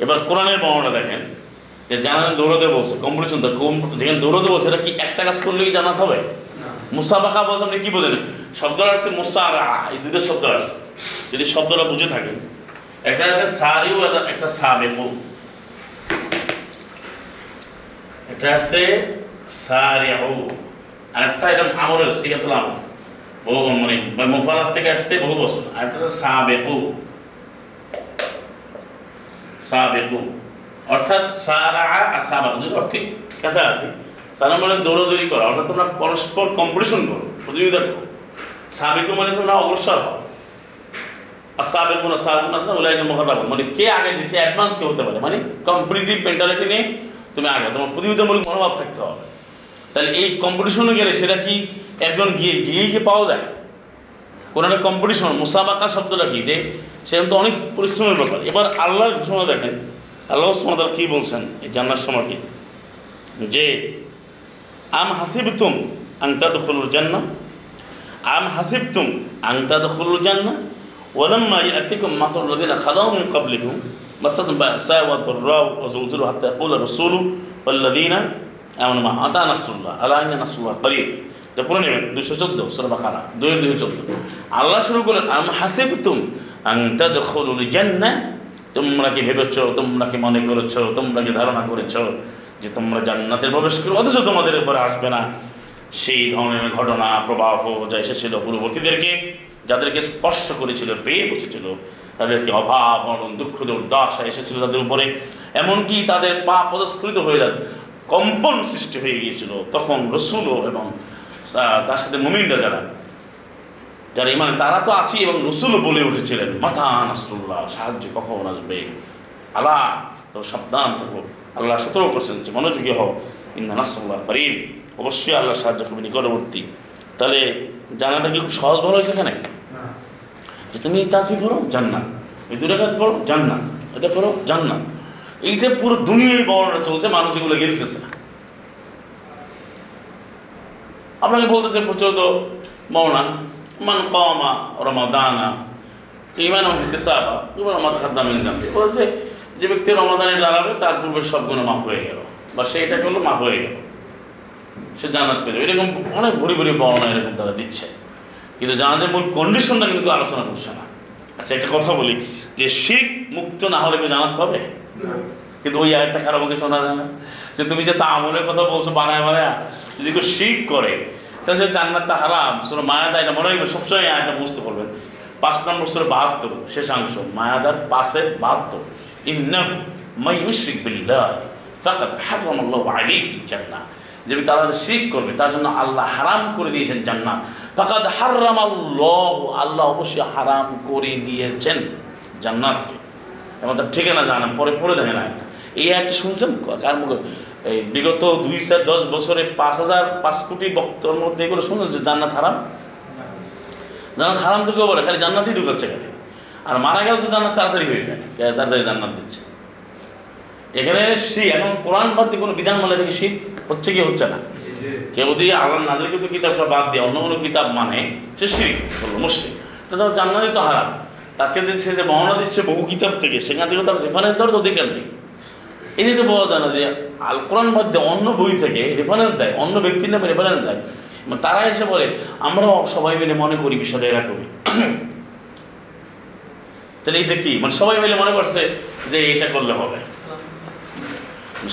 এবার কোরআনের বর্ণনা দেখেন যে জানাতে দৌড়তে বলছে কম্পিটিশন তো কম যেখানে দৌড়তে বলছে এটা কি একটা কাজ করলেই জানাতে হবে? মুসাবাকা বলতে আপনি কি বোঝেন? শব্দটা আসছে মুসা আর আ, এই দুটো শব্দ আসছে। যদি শব্দটা বুঝে থাকেন। একটা আছে আর একটা সাবেকু। একটা আছে সারিউ। আর একটা একদম আমরের সিগাতুল আমর। বহু মানে বা মুফারাত থেকে আসছে বহু বছর। আর একটা হচ্ছে সাবেকু। সাবেকু। অর্থাৎ সারা আর সাবাক। দুটো অর্থে কাছাকাছি। সারা মানে দৌড়াদৌড়ি করা। অর্থাৎ তোমরা পরস্পর কম্পিটিশন করো, প্রতিযোগিতা করো। সাবেকু মানে তোমরা অগ্রসর হও। সাবেকুন সাবেকুন আসলে ওলাই মোকাদা মানে কে আগে যে কে অ্যাডভান্স কে হতে পারে? মানে কম্পিটিটিভ মেন্টালিটি নিয়ে তুমি আগে, তোমার প্রতিযোগিতামূলক মনোভাব থাকতে হবে। তাহলে এই কম্পিটিশনে গেলে সেটা কি? একজন গিয়ে গিয়েই কি পাওয়া যায়? কোনো একটা কম্পিটিশন মুসাবাকা শব্দটা কি? যে সেরকম তো অনেক পরিশ্রমের ব্যাপার। এবার আল্লাহর ঘোষণা দেখেন। আল্লাহ সুমতাল কী বলছেন? এই জান্নার সময় কি যে, আম হাসিবতুম আংতা দখলুল জান্না আম হাসিবতুম আংতা দখলুল জান্না ولما يأتكم مثل الذين خلوا من قبلكم مستهم البأساء والضراء وزلزلوا حتى يقول الرسول والذين آمنوا معه متى نصر الله ألا إن نصر الله قريب এটা পড়ে নেবেন দুশো চোদ্দ সুরা বাকারা দুই দুশো চোদ্দ আল্লাহ শুরু করলেন আম হাসিবতুম আং তাদখুলুল জান্নাহ তোমরা কি ভেবেছ তোমরা কি মনে করেছ তোমরা কি ধারণা করেছ যে তোমরা জান্নাতে প্রবেশ করো অথচ তোমাদের উপরে আসবে না সেই ধরনের ঘটনা প্রবাহ যা এসেছিল পূর্ববর্তীদেরকে যাদেরকে স্পর্শ করেছিল, পেয়ে বসেছিল, তাদেরকে অভাব অনন দুঃখ, দুর্দশা এসেছিল তাদের উপরে। এমনকি তাদের পা পদস্খলিত হয়ে যাত কম্পন সৃষ্টি হয়ে গিয়েছিল। তখন রসুলও এবং তার সাথে মুমিনরা যারা যারা ইমান, তারা তো আছে এবং রসুলও বলে উঠেছিলেন মাথা নাসরুল্লাহ, সাহায্য কখন আসবে? আল্লাহ, তো সাবধান থাকো। আল্লাহ সতর্ক করছেন, যে মনোযোগী হও। ইন্দা নাসরুল্লাহ করিম। অবশ্যই আল্লাহ সাহায্য করবে নিকটবর্তী। তাহলে জানাটা কি খুব সহজ বলা হয়েছে এখানে? যে তুমি তাসবি পড়ো জান্নাত। এই দুরাকাত পড়ো জান্নাত। এটা পড়ো জান্নাত। এইটা পুরো দুনিয়ায় বর্ণনা চলছে মানুষ এগুলো গেলতেছে না। আপনাকে বলতেছে প্রচলিত বর্ণনা মান কমা রমাদানা ইমান হিসাবা এবার মাথা খাদ্দা মেন জানতে বলেছে যে ব্যক্তি রমাদানে দাঁড়াবে তার পূর্বে সব গুণ মাফ হয়ে গেল বা সে এটা করল মাফ হয়ে গেল। সে জান্নাত পেয়ে যাবে এরকম অনেক ভরি ভরি বর্ণনা এরকম তারা দিচ্ছে। কিন্তু জানাজের মূল কন্ডিশনটা কিন্তু আলোচনা করছে না। আচ্ছা একটা কথা বলি, যে শিখ মুক্ত না হলে কেউ জানাত পাবে? কিন্তু ওই আরেকটা খারাপ মুখে শোনা যায় না? যে তুমি যে তা আমলের কথা বলছো, বানায় বানায়, যদি কেউ শিখ করে, তাহলে সে জান্নাতটা হারাম। শুনো মায়াদা, এটা মনে রাখবে, সবসময় এটা বুঝতে পারবেন পাঁচ নম্বর সুরে বাহাত্তর শেষাংশ মায়াদার পাশে বাহাত্তর। ইন্নাহু মাই ইউশরিক বিল্লাহ, ফাকাদ হারামাল্লাহু আলাইহি জান্নাহ। যে তারা শিরিক করবে, তার জন্য আল্লাহ হারাম করে দিয়েছেন জান্নাত। ফাকাদ হারামাল্লাহু, আল্লাহ আল্লাহ অবশ্যই হারাম করে দিয়েছেন জান্নাতকে। এবং তার ঠিকানা জানেন পরে পড়ে দেখেন না এই একটা শুনছেন? কার মুখে? এই বিগত দুই চার দশ বছরে পাঁচ হাজার পাঁচ কোটি বক্তর মধ্যে এগুলো শুনছেন যে জান্নাত হারাম? জান্নাত হারাম তো কেউ বলে, খালি জান্নাতই ঢুকাচ্ছে খালি। আর মারা গেলে তো জান্নাত তাড়াতাড়ি হয়ে যায় তাড়াতাড়ি জান্নাত দিচ্ছে। এখানে শীত এখন কোরআন দিয়ে কোনো বিধান মানে এটাকে শীত হচ্ছে কি হচ্ছে না? কেউ যদি আল্লাহ কিন্তু কিতাবটা বাদ দিয়ে অন্য কোনো কিতাব মানে সে শিরিক বলব মুসলিম তো তার জান্নাতই তো হারাম। আজকে সে যে বর্ণনা দিচ্ছে বহু কিতাব থেকে, সেখান থেকে তার রেফারেন্স দেওয়ার তো অধিকার নেই। এই যে বলা যায় না যে আল কোরআন মধ্যে অন্য বই থেকে রেফারেন্স দেয়, অন্য ব্যক্তির নামে রেফারেন্স দেয় তারা এসে বলে, আমরাও সবাই মিলে মনে করি বিষয়টা এরকমই। তাহলে এটা কি? মানে সবাই মিলে মনে করছে যে এটা করলে হবে।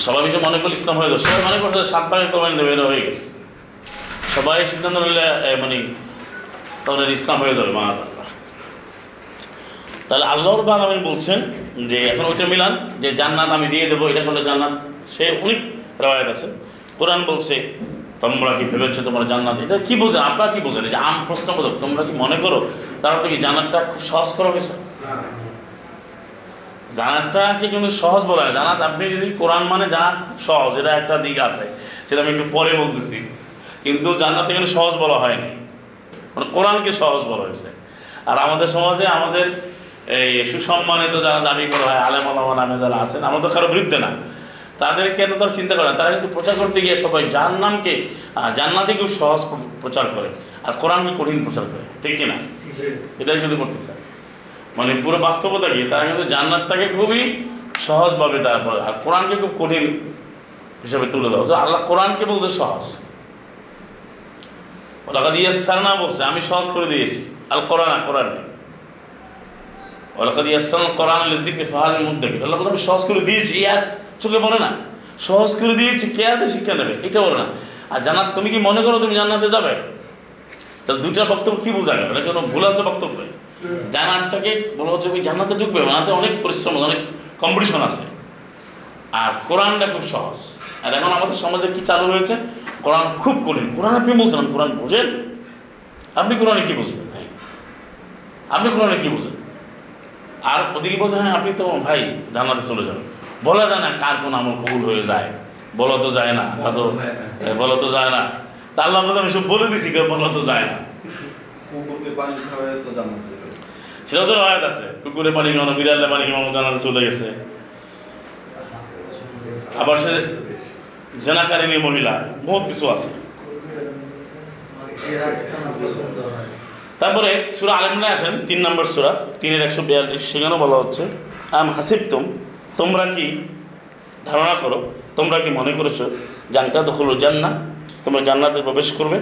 সবাই মিলে মনে করলে ইসলাম হয়ে যাবে সবাই মনে করছে সাত পাকের কোরবানি দেবে হয়ে গেছে। সবাই সিদ্ধান্ত নিলে মানে তাহলে ইসলাম হয়ে যাবে মাছ তাহলে আল্লাহর বাগ আমি বলছেন যে, এখন ওইটা মিলান, যে জান্নাত আমি দিয়ে দেবো, এটা করলে জান্নাত, সে অনেক রেওয়ায়ত আছে। কোরআন বলছে, তোমরা কি ভেবেছো তোমরা জান্নাত? এটা কি বোঝেন আপনারা কি বোঝেন? যে আম প্রশ্নবোধক, তোমরা কি মনে করো তার তো কি জান্নাতটা খুব সহজ করা হয়েছে? জানাতটাকে কিন্তু সহজ বলা হয়। জানাত আপনি যদি কোরআন মানে জানাত খুব সহজ। এটা একটা দিক আছে সেটা আমি একটু পরে বলতেছি। কিন্তু জান্নাত এখানে সহজ বলা হয়নি। মানে কোরআনকে সহজ বলা হয়েছে। আর আমাদের সমাজে আমাদের এই সুসম্মানিত যারা দাবি করা হয় আলেম আলামা নামে যারা আছেন আমরা তো কারও বিরুদ্ধে না। তাদের কেন তারা চিন্তা করে না? তারা কিন্তু প্রচার করতে গিয়ে সবাই যার নামকে জান্নাতে খুব সহজ প্রচার করে। আর কোরআনকে কঠিন প্রচার করে? ঠিক কিনা? এটাই কিন্তু করতে করতেছে। মানে পুরো বাস্তবতা কি? তারা কিন্তু জান্নাতটাকে খুবই সহজভাবে তারা পড়ে। আর কোরআনকে খুব কঠিন হিসাবে তুলে দেওয়া আল্লাহ কোরআনকে বলতে সহজ। ওলাকা দিয়ে সারনা বলছে, আমি সহজ করে দিয়েছি। আল কোরআন কোরআনকে ওলাকা দিয়ে সাল কোরআন লিজিকে ফাহারের মধ্যে আল্লাহ বলতে আমি সহজ করে দিয়েছি ইয়ার চোখে বলে না। সহজ করে দিয়েছি কে হাতে শিক্ষা নেবে, এটা বলে না। আর জান্নাত, তুমি কি মনে করো তুমি জান্নাতে যাবে? তাহলে দুইটা বক্তব্য কি বোঝা গেল? কোনো ভুল আছে বক্তব্য? জান্নাতটাকে বলা হচ্ছে ওই জান্নাতে ঢুকবে জান্নাতে অনেক পরিশ্রম অনেক কম্পিটিশন আছে। আর কোরআনটা খুব সহজ। আর এখন আমাদের সমাজে কি চালু হয়েছে? কোরআন খুব কঠিন। কোরআন আপনি বলছেন কোরআন বোঝেন? আপনি কোরআনে কি বুঝবেন? ভাই আপনি কোরআনে কি বুঝেন? আর ওদিকে বলছে হ্যাঁ আপনি তো ভাই জান্নাতে চলে যাবেন। বলা যায় না কার কোন আমল কবুল হয়ে যায়। বলা তো যায় না। তা বলা তো যায় না। তা আল্লাহ বলছে আমি সব বলে দিছি কেউ বলা তো যায় না। খাওয়ায় তো তো রায়ত আছে। কুকুরে পানি খাওয়ানো বিড়ালে পানি খাওয়ানো জানাতে চলে গেছে। আবার সে জেনাকারিনী মহিলা, বহুত কিছু আছে। তারপরে সুরা আলমনে আসেন, তিন নম্বর সুরা, তিনের একশো বিয়াল্লিশ, সেখানেও বলা হচ্ছে, আম হাসিবতুম, তোমরা কি ধারণা করো, তোমরা কি মনে করেছ জানতা দখল জান্না তোমরা জান্নাতে প্রবেশ করবে?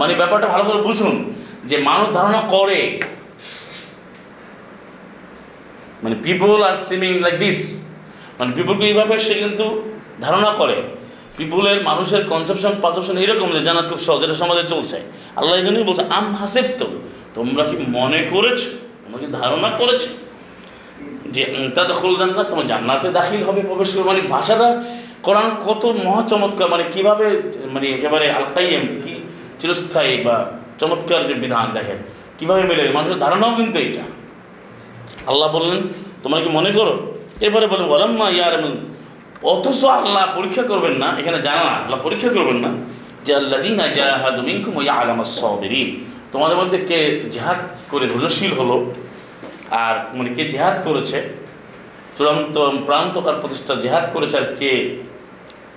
মানে ব্যাপারটা ভালো করে বুঝুন, যে মানুষ ধারণা করে মানে people are seeming like this মানে পিপলকে এইভাবে সে কিন্তু ধারণা করে। পিপুলের মানুষের কনসেপশন পারসেপশন এরকম যে জানাত খুব সহজ, এটা সমাজে চলছে। আল্লাহ এই জন্যই বলছে, আম হাসেব তো তোমরা কি মনে করেছ? তোমরা কি ধারণা করেছ যে তা দখল জান্নাত, তোমার জান্নাতে দাখিল হবে প্রবেশ করবে? মানে ভাষাটা, কোরআন কত মহা চমৎকার মানে কীভাবে মানে একেবারে আলকাইম কি চিরস্থায়ী বা চমৎকার যে বিধান দেখেন। কীভাবে মেলে? মানুষের ধারণাও কিন্তু এইটা। আল্লাহ বললেন, তোমরা কি মনে করো? এরপরে বলেন বলেন মা ইয়ার অথচ আল্লাহ পরীক্ষা করবেন না, এখানে জানা না, আল্লাহ পরীক্ষা করবেন না যে আল্লাহ দিন তোমাদের মধ্যে কে জেহাদ করে ধৈর্যশীল হলো আর মানে কে জেহাদ করেছে, চূড়ান্ত প্রান্তকার প্রতিষ্ঠা জেহাদ করেছে আর কে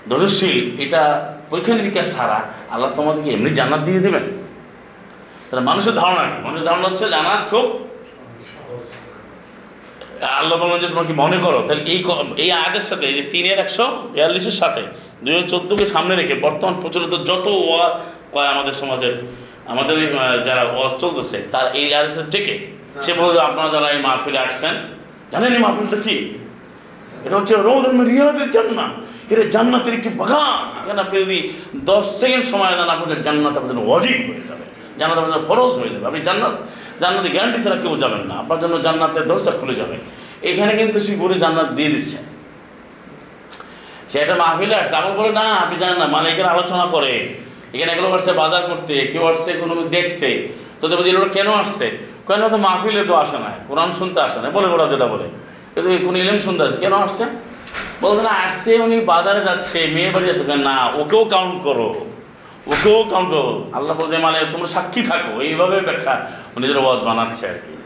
ধৈর্যশীল, এটা পরীক্ষা নিরীক্ষা ছাড়া আল্লাহ তোমাদেরকে এমনি জান্নাত দিয়ে দেবেন। তাহলে মানুষের ধারণা মানুষের ধারণা হচ্ছে জান্নাত খুব আল্লাহ বললেন যে তোমার কি মনে করো? তাহলে এই এই আগের সাথে এই যে তিনের একশো বিয়াল্লিশের সাথে দুই হাজার চোদ্দোকে সামনে রেখে বর্তমান প্রচলিত যত ওয়া কয় আমাদের সমাজের আমাদের যারা ওয়াজ চলতেছে তার এই আয়ের সাথে টেকে সে বলছে আপনারা যারা এই মাহফিলে আসছেন জানেন এই মাহফিলটা কি? এটা হচ্ছে রোদ রিয়াদের জান্নাত। এটা জান্নাতের একটি বাগান। এখানে আপনি যদি দশ সেকেন্ড সময় দেন আপনাদের জান্নাত জন্য অজিব হয়ে যাবে। জান্নাত জন্য ফরজ হয়ে যাবে। আপনি জান্নাত জান্নাতে গ্যারান্টি ছাড়া কেউ যাবেন না। আপনার জন্য জান্নাতের দরজা খুলে যাবে। এখানে কিন্তু সে পুরো জান্নাত দিয়ে দিচ্ছে। সে একটা মাহফিলে আসছে। আমার বলে, না, আপনি জানেন না মানে এখানে আলোচনা করে। এখানে এগুলো আসছে বাজার করতে, কেউ আসছে কোনো দেখতে। তো যে এগুলো কেন আসছে? কেন তো মাহফিলে তো আসে না, কোরআন শুনতে আসে না। বলে ওরা যেটা বলে। কিন্তু কোনো ইলেম শুনতে আসে কেন আসছে? বলছে, না, আসছে উনি বাজারে যাচ্ছে, মেয়ে বাড়ি যাচ্ছে। না, ওকেও কাউন্ট করো। ওকেও কাউন্ট করো। আল্লাহ বলছে মানে তোমরা সাক্ষী থাকো। এইভাবে ব্যাখ্যা। নিজের ওয়াজ বানাচ্ছে আর কি।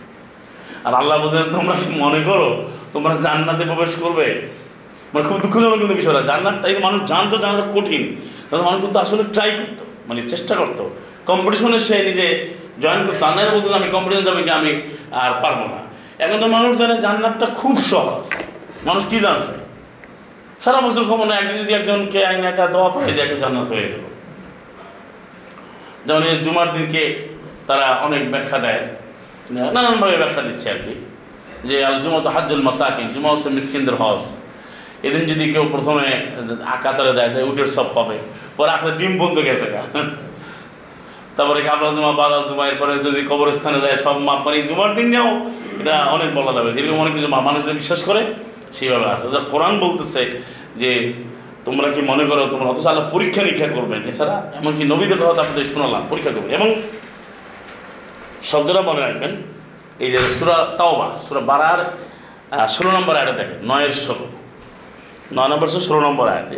আর আল্লাহ বলছেন, তোমরা কি মনে করো, তোমরা জান্নাতে প্রবেশ করবে? মানে খুব দুঃখজনক কিন্তু বিষয়টা। জান্নাতটাই মানুষ জানতো, জানাটা কঠিন। তাহলে মানুষ কিন্তু আসলে ট্রাই করতো মানে চেষ্টা করতো। কম্পিটিশনে সে নিজে জয়েন করতো। আর বলতো আমি কম্পিটিশন যাবে কি আমি আর পারব না। এখন তো মানুষ জানে জান্নাতটা খুব সহজ। মানুষ কি জানছে? সারা বছর খবর না একদিন যদি একজনকে আইনে একটা দোয়া পায় যে একটা জান্নাত হয়ে গেল। যেমন জুমার দিনকে তারা অনেক ব্যাখ্যা দেয়। নানানভাবে ব্যাখ্যা দিচ্ছে আর কি। যে আল জুমা তো হাজ্জুল মাসাকিন, জুমা হচ্ছে মিসকিনদের হজ। এদিন যদি কেউ প্রথমে কাতারে দেয় তাই উটের সব পাবে। পরে আসলে ডিম বন্ধ গেছে। তারপরে কাবলা জুমা, বাদাল জুমা, এরপরে যদি কবরস্থানে যায়, সব মাপ মানে জুমার দিন যাও, এটা অনেক বলা যাবে। যেরকম অনেক কিছু মানুষরা বিশ্বাস করে, সেইভাবে আসে। যা কোরআন বলতেছে যে, তোমরা কি মনে করো, তোমরা অথচ আল্লাহ পরীক্ষা নিরীক্ষা করবেন? এছাড়া এমনকি নবীদের কথা আপনাদের শোনালাম, পরীক্ষা করবেন। এবং শব্দটা মনে রাখবেন। এই যে সুরা তাওবা, সুরা বারার ষোলো নম্বর আয়টা দেখেন, নয়ের ষোলো। নয় নম্বর ষোলো নম্বর আয়াতে।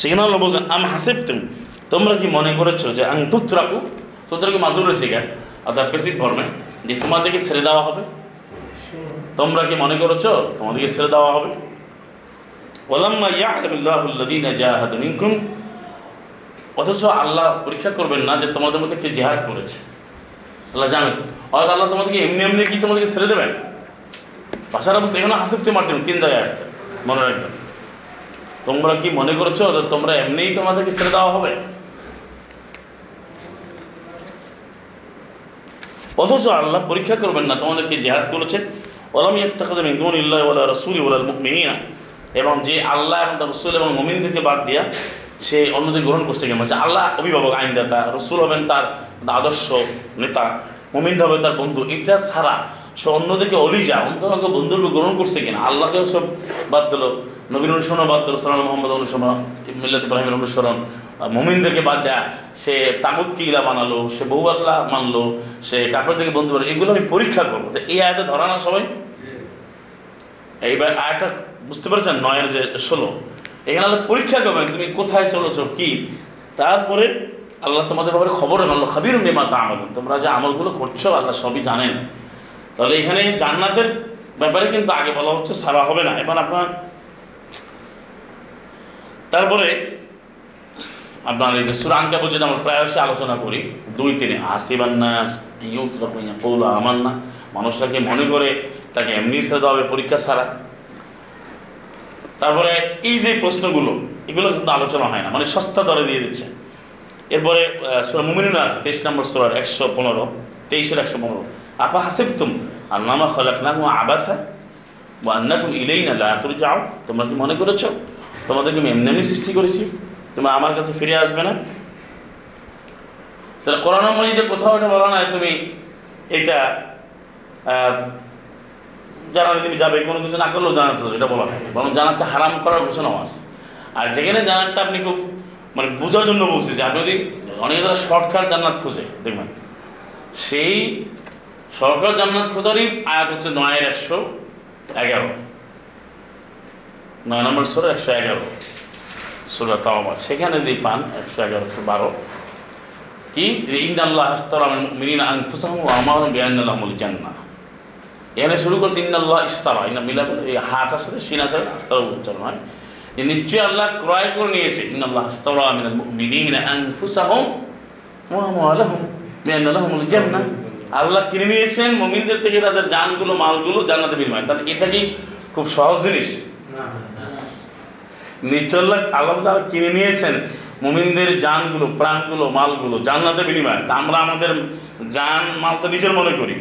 সেখানে আল্লাহ বলছেন, আম হাসিব তুমি তোমরা কি মনে করেছ যে, আং তুত রাখু তোদের কি মাজুর রয়েছে গা অর্থাৎ পেসিভ ফর্মে যে তোমাদেরকে ছেড়ে দেওয়া হবে। তোমরা কি মনে করেছ, তোমাদেরকে ছেড়ে দেওয়া হবে? অথচ আল্লাহ পরীক্ষা করবেন না যে তোমাদের মধ্যে কে জেহাদ করেছে। আল্লাহ জানেন হয়তো আল্লাহ তোমাদেরকে এমনি এমনি কি তোমাদেরকে ছেড়ে দেবেন? পাশার অবস্থা এখানে হাসিবতে মারছেন, তিন জায়গায় আসছে, মনে রাখবেন তোমরা কি মনে করছ তোমরা এমনিই তোমাদেরকে ছেড়ে দেওয়া হবে? অথচ আল্লাহ পরীক্ষা করবেন না, তোমাদেরকে জেহাদ করেছে ওলাম ইয়াত্তাখাদা মিন দুনিল্লাহি ওয়ালা রাসূলি ওয়ালাল মুমিনিনা। এবং যে আল্লাহ এবং তার রসুল এবং মুমিনদেরকে বাদ দিয়া সে অন্যদের গ্রহণ করছে কেমন? আল্লাহ অভিভাবক, আইনদাতা, রসুল হবেন তার আদর্শ নেতা, মুমিন হবে তার বন্ধু, এটা ছাড়া সে অন্যদেরকে অলিজা অন্যকে বন্ধুরূপে গ্রহণ করছে কিনা? আল্লাহকেও সব বাদ দিল। নবীন অনুসরণ বাদ দিল সালাম মোহাম্মদ অনুসরণ মিল্লাত ইব্রাহিমের অনুসরণ। মমিনদেরকে বাদ দেয়া, সে তাগুতকে ইলা বানালো, সে বউ আল্লাহ মানলো, সে কাপড়দেরকে বন্ধু বানালো, এগুলো আমি পরীক্ষা করব। তো এই আয়াতে ধরা না সবাই? এইবার আয়াতটা বুঝতে পারছেন? নয়ের যে ষোলো। এখানে পরীক্ষা করবেন, তুমি কোথায় চলেছো, কি? তারপরে আল্লাহ তোমাদের ব্যাপারে খবর আল্লাহ খাবির মেমা তা আমল তোমরা যে আমলগুলো করছ, আল্লাহ সবই জানেন। তাহলে এখানে জান্নাতের ব্যাপারে কিন্তু আগে বলা হচ্ছে সারা হবে না। এবার আপনার তারপরে আপনার এই যে সুরানকা পর্যন্ত আমরা প্রায়শই আলোচনা করি, দুই তিনে আসিবান্নাস কৌলা আমার না মানুষটাকে মনে করে তাকে এমনি ছেড়ে দেওয়া হবে পরীক্ষা ছাড়া। তারপরে এই যে প্রশ্নগুলো, এগুলো কিন্তু আলোচনা হয় না। মানে সস্তা দরে দিয়ে দিচ্ছে। এরপরে সুরা মুমিনা আছে, তেইশ নম্বর সোলার একশো পনেরো, তেইশের একশো পনেরো। আপা হাসিব তুম আর নামা খলাক নাম আবাসা বা আন্না তুমি ইলেই না লাতুর যাও তোমরা কি মনে করেছ? তোমাদেরকে আমি এমনি এমনি সৃষ্টি করেছি, তোমরা আমার কাছে ফিরে আসবে না। তাহলে কোরআন মজিদে কোথাও এটা বলা নয় তুমি এটা জানালে তুমি যাবে, কোনো কিছু না করলেও জানাতে এটা বলা হয় বরং জানাতে হারাম করার ঘোষণাও আছে। আর যেখানে জানারটা আপনি খুব মানে বোঝার জন্য বলছি যে আপনি যদি অনেকে যারা শর্টকাট জান্নাত খোঁজে, দেখবেন। সেই শর্টকাট জান্নাত খোঁজারই আয়াত হচ্ছে নয়ের একশো এগারো। নয় নম্বর সোর একশো এগারো, সোরা তাওবার। সেখানে যদি পান একশো এগারো, একশো বারো। কি? যে ইন্দ আল্লাহ আস্তর মিরিন আনফুসাহ আমার বিয়ান্নাল্লাহমুল জান্না এখানে শুরু করছে ইন্দাল্লাহ ইস্তারা ইন্না মিলা এই হাটার সাথে সিনার সাথে আস্তারা উচ্চারণ হয়। যে নিশ্চয়ই আল্লাহ ক্রয় করে নিয়েছে। বিয়ান্নাল্লাহমুল জান্নাহ। আল্লাহ কিনে নিয়েছেন মুমিনদের থেকে তাদের জানগুলো মালগুলো জান্নাতে বিনিময়। তাহলে এটা কি খুব সহজ জিনিস? নিশ্চল্লাহ আল্লাহ তারা কিনে নিয়েছেন মুমিনদের জানগুলো প্রাণগুলো মালগুলো জান্নাতে বিনিময়। তা আমরা আমাদের জান মাল তো নিজের মনে করি।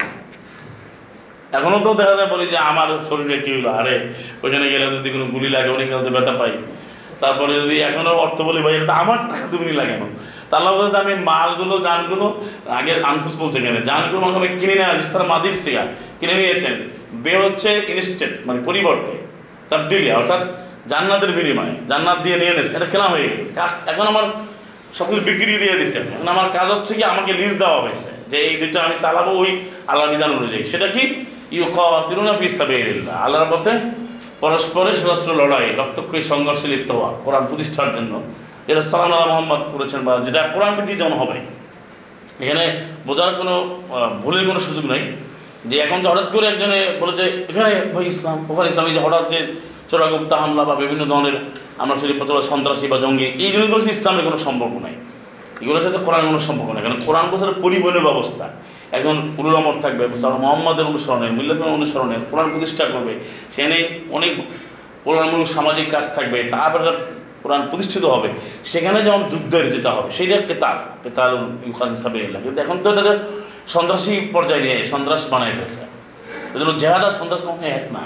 এখনও তো দেখা যায় বলি যে আমার শরীরে কি হলো আরে, ওইখানে গেলে যদি কোনো গুলি লাগে, অনেক গেলে ব্যথা পাই। তারপরে যদি এখনও অর্থ বলি, ভাই, এটা আমার টাকা, তুমি লাগে না তাহলে বলতে আমি মালগুলো, জানগুলো, আগে আনফুস বলছে কেন জানগুলো আমি কিনে নিয়ে আসিস, তারা মাদির সিয়া কিনে নিয়েছেন বের হচ্ছে ইনস্টেন্ট মানে পরিবর্তে, তাবদিলিয়া, অর্থাৎ জান্নাতের বিনিময়ে, জান্নাত দিয়ে নিয়ে নিয়েছে এটা খেলা হয়ে গেছে। কাজ, এখন আমার সকল বিক্রি দিয়ে দিচ্ছে এখন আমার কাজ হচ্ছে কি, আমাকে লিজ দেওয়া হয়েছে, যে এই দুটো আমি চালাবো, ওই আল্লাহ বিধান অনুযায়ী। সেটা কি? ইউ তিরুনা ফিসাবে আল্লাহর পথে পরস্পরের সশস্ত্র লড়াই, রক্তক্ষয়ী সংঘর্ষে লিপ্ত হওয়া, কোরআন প্রতিষ্ঠার জন্য, যেটা সালাম আল্লাহ মোহাম্মদ করেছেন বা যেটা কোরআন বিধি যেমন হবে। এখানে বোঝার কোনো ভুলের কোনো সুযোগ নেই যে এখন যে হঠাৎ করে একজনে বলে যে, এখানে ভাই ইসলাম, ওখানে ইসলাম। এই যে হঠাৎ যে চোরাগুপ্তা হামলা বা বিভিন্ন ধরনের আমরা যদি প্রচুর সন্ত্রাসী বা জঙ্গি, এই জিনিসগুলোর ইসলামের কোনো সম্পর্ক নাই। এগুলোর সাথে কোরআনের কোনো সম্পর্ক নেই। কারণ কোরআন বছর পরিবহনের ব্যবস্থা। এখন উলুল আমর থাকবে মোহাম্মদের অনুসরণের মিল্লাতের অনুসরণে, কোরআন প্রতিষ্ঠা করবে। সেখানে অনেক কল্যাণমূলক সামাজিক কাজ থাকবে, তারপরে কোরআন প্রতিষ্ঠিত হবে। সেখানে যেমন যুদ্ধের যেটা হবে সেইটা কেতাল কেতাল ইউকান হিসাবে কিন্তু এখন তো এটা সন্ত্রাসী পর্যায়ে নিয়ে সন্ত্রাস বানাই ফেলছে। এজন্য জেহাদ সন্ত্রাস কখনো এক না।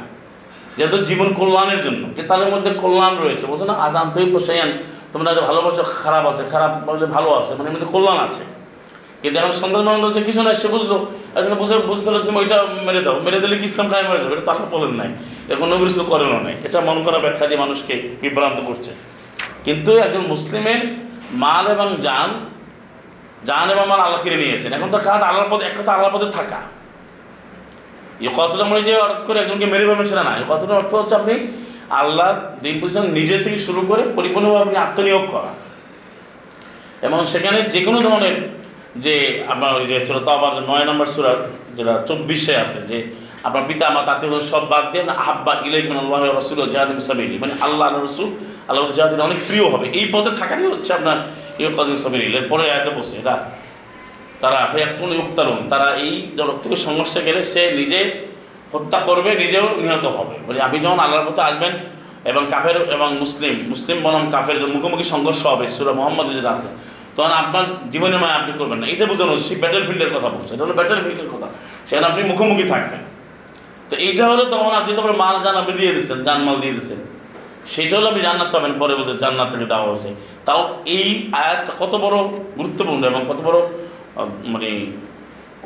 যেহেতু জীবন কল্যাণের জন্য, কেতালের মধ্যে কল্যাণ রয়েছে। বলছো না আজ আন্তরিক বসাইয়ান তোমরা ভালোবাসো, খারাপ আছে, খারাপ ভালো আছে মানে এর মধ্যে কল্যাণ আছে। কিন্তু এখন সন্তান মানুষ হচ্ছে কিছু না, সে বুঝলো। এখন বুঝে বুঝতে পারল তুমি ওইটা মেরে দাও। মেরে দিলে কি ইসলাম কায়ে মেরে যাবে? এটা তারা বলেন নাই। এখন নবীর কিছু করেন নাই। এটা মন করা ব্যাখ্যা দিয়ে মানুষকে বিভ্রান্ত করছে। কিন্তু একজন মুসলিমের মাল এবং জান জান এবং মাল আল্লাহ কিনে নিয়েছেন। এখন তো কাজ আল্লাহর পথে এক কথা আল্লাহর পথে থাকা। এ কতটা মনে যে অর্থ করে একজনকে মেরে পাবেন সেটা না। এ কতটা অর্থ হচ্ছে আপনি আল্লাহ দিন পজিশন নিজে থেকে শুরু করে পরিপূর্ণভাবে আপনি আত্মনিয়োগ করা। এবং সেখানে যে কোনো ধরনের যে আপনার ওই যে সুরত আবার নয় নম্বর সুরার যেটা চব্বিশে আছে, যে আপনার পিতা মাতা আত্মীয় সব বাদ দিয়ে না আব্বা ইলাইকুন আল্লাহ রসুল জাহাদিন সাবিলি মানে আল্লাহ রসুল আল্লাহ জাহাদিন অনেক প্রিয় হবে। এই পথে থাকারই হচ্ছে আপনার ইয়ে কাদিন সাবিলি পরে আয়তে বসে এটা তারা কোন উত্তরণ তারা এই রক্তকে সংঘর্ষে গেলে সে নিজে হত্যা করবে, নিজেও নিহত হবে। বলে, আপনি যখন আল্লাহর পথে আসবেন এবং কাফের এবং মুসলিম মুসলিম বনাম কাফের যে মুখোমুখি সংঘর্ষ হবে, সুরা মোহাম্মদ যেটা আছে তখন আপনার জীবনে মায় আপনি করবেন না। এটা বোঝানো হচ্ছে ব্যাটেল ফিল্ডের কথা বলছে এটা হলো ব্যাটেল ফিল্ডের কথা। সেখানে আপনি মুখোমুখি থাকবেন। তো এইটা হলো তখন আপনি তো মাল জান আপনি দিয়ে দিচ্ছেন, জানমাল দিয়ে দিচ্ছেন। সেটা হলো আপনি জান্নাত পাবেন, পরে বলছে জান্নাত থেকে দেওয়া হয়েছে। তাও এই আয়াত কত বড় গুরুত্বপূর্ণ এবং কত বড় মানে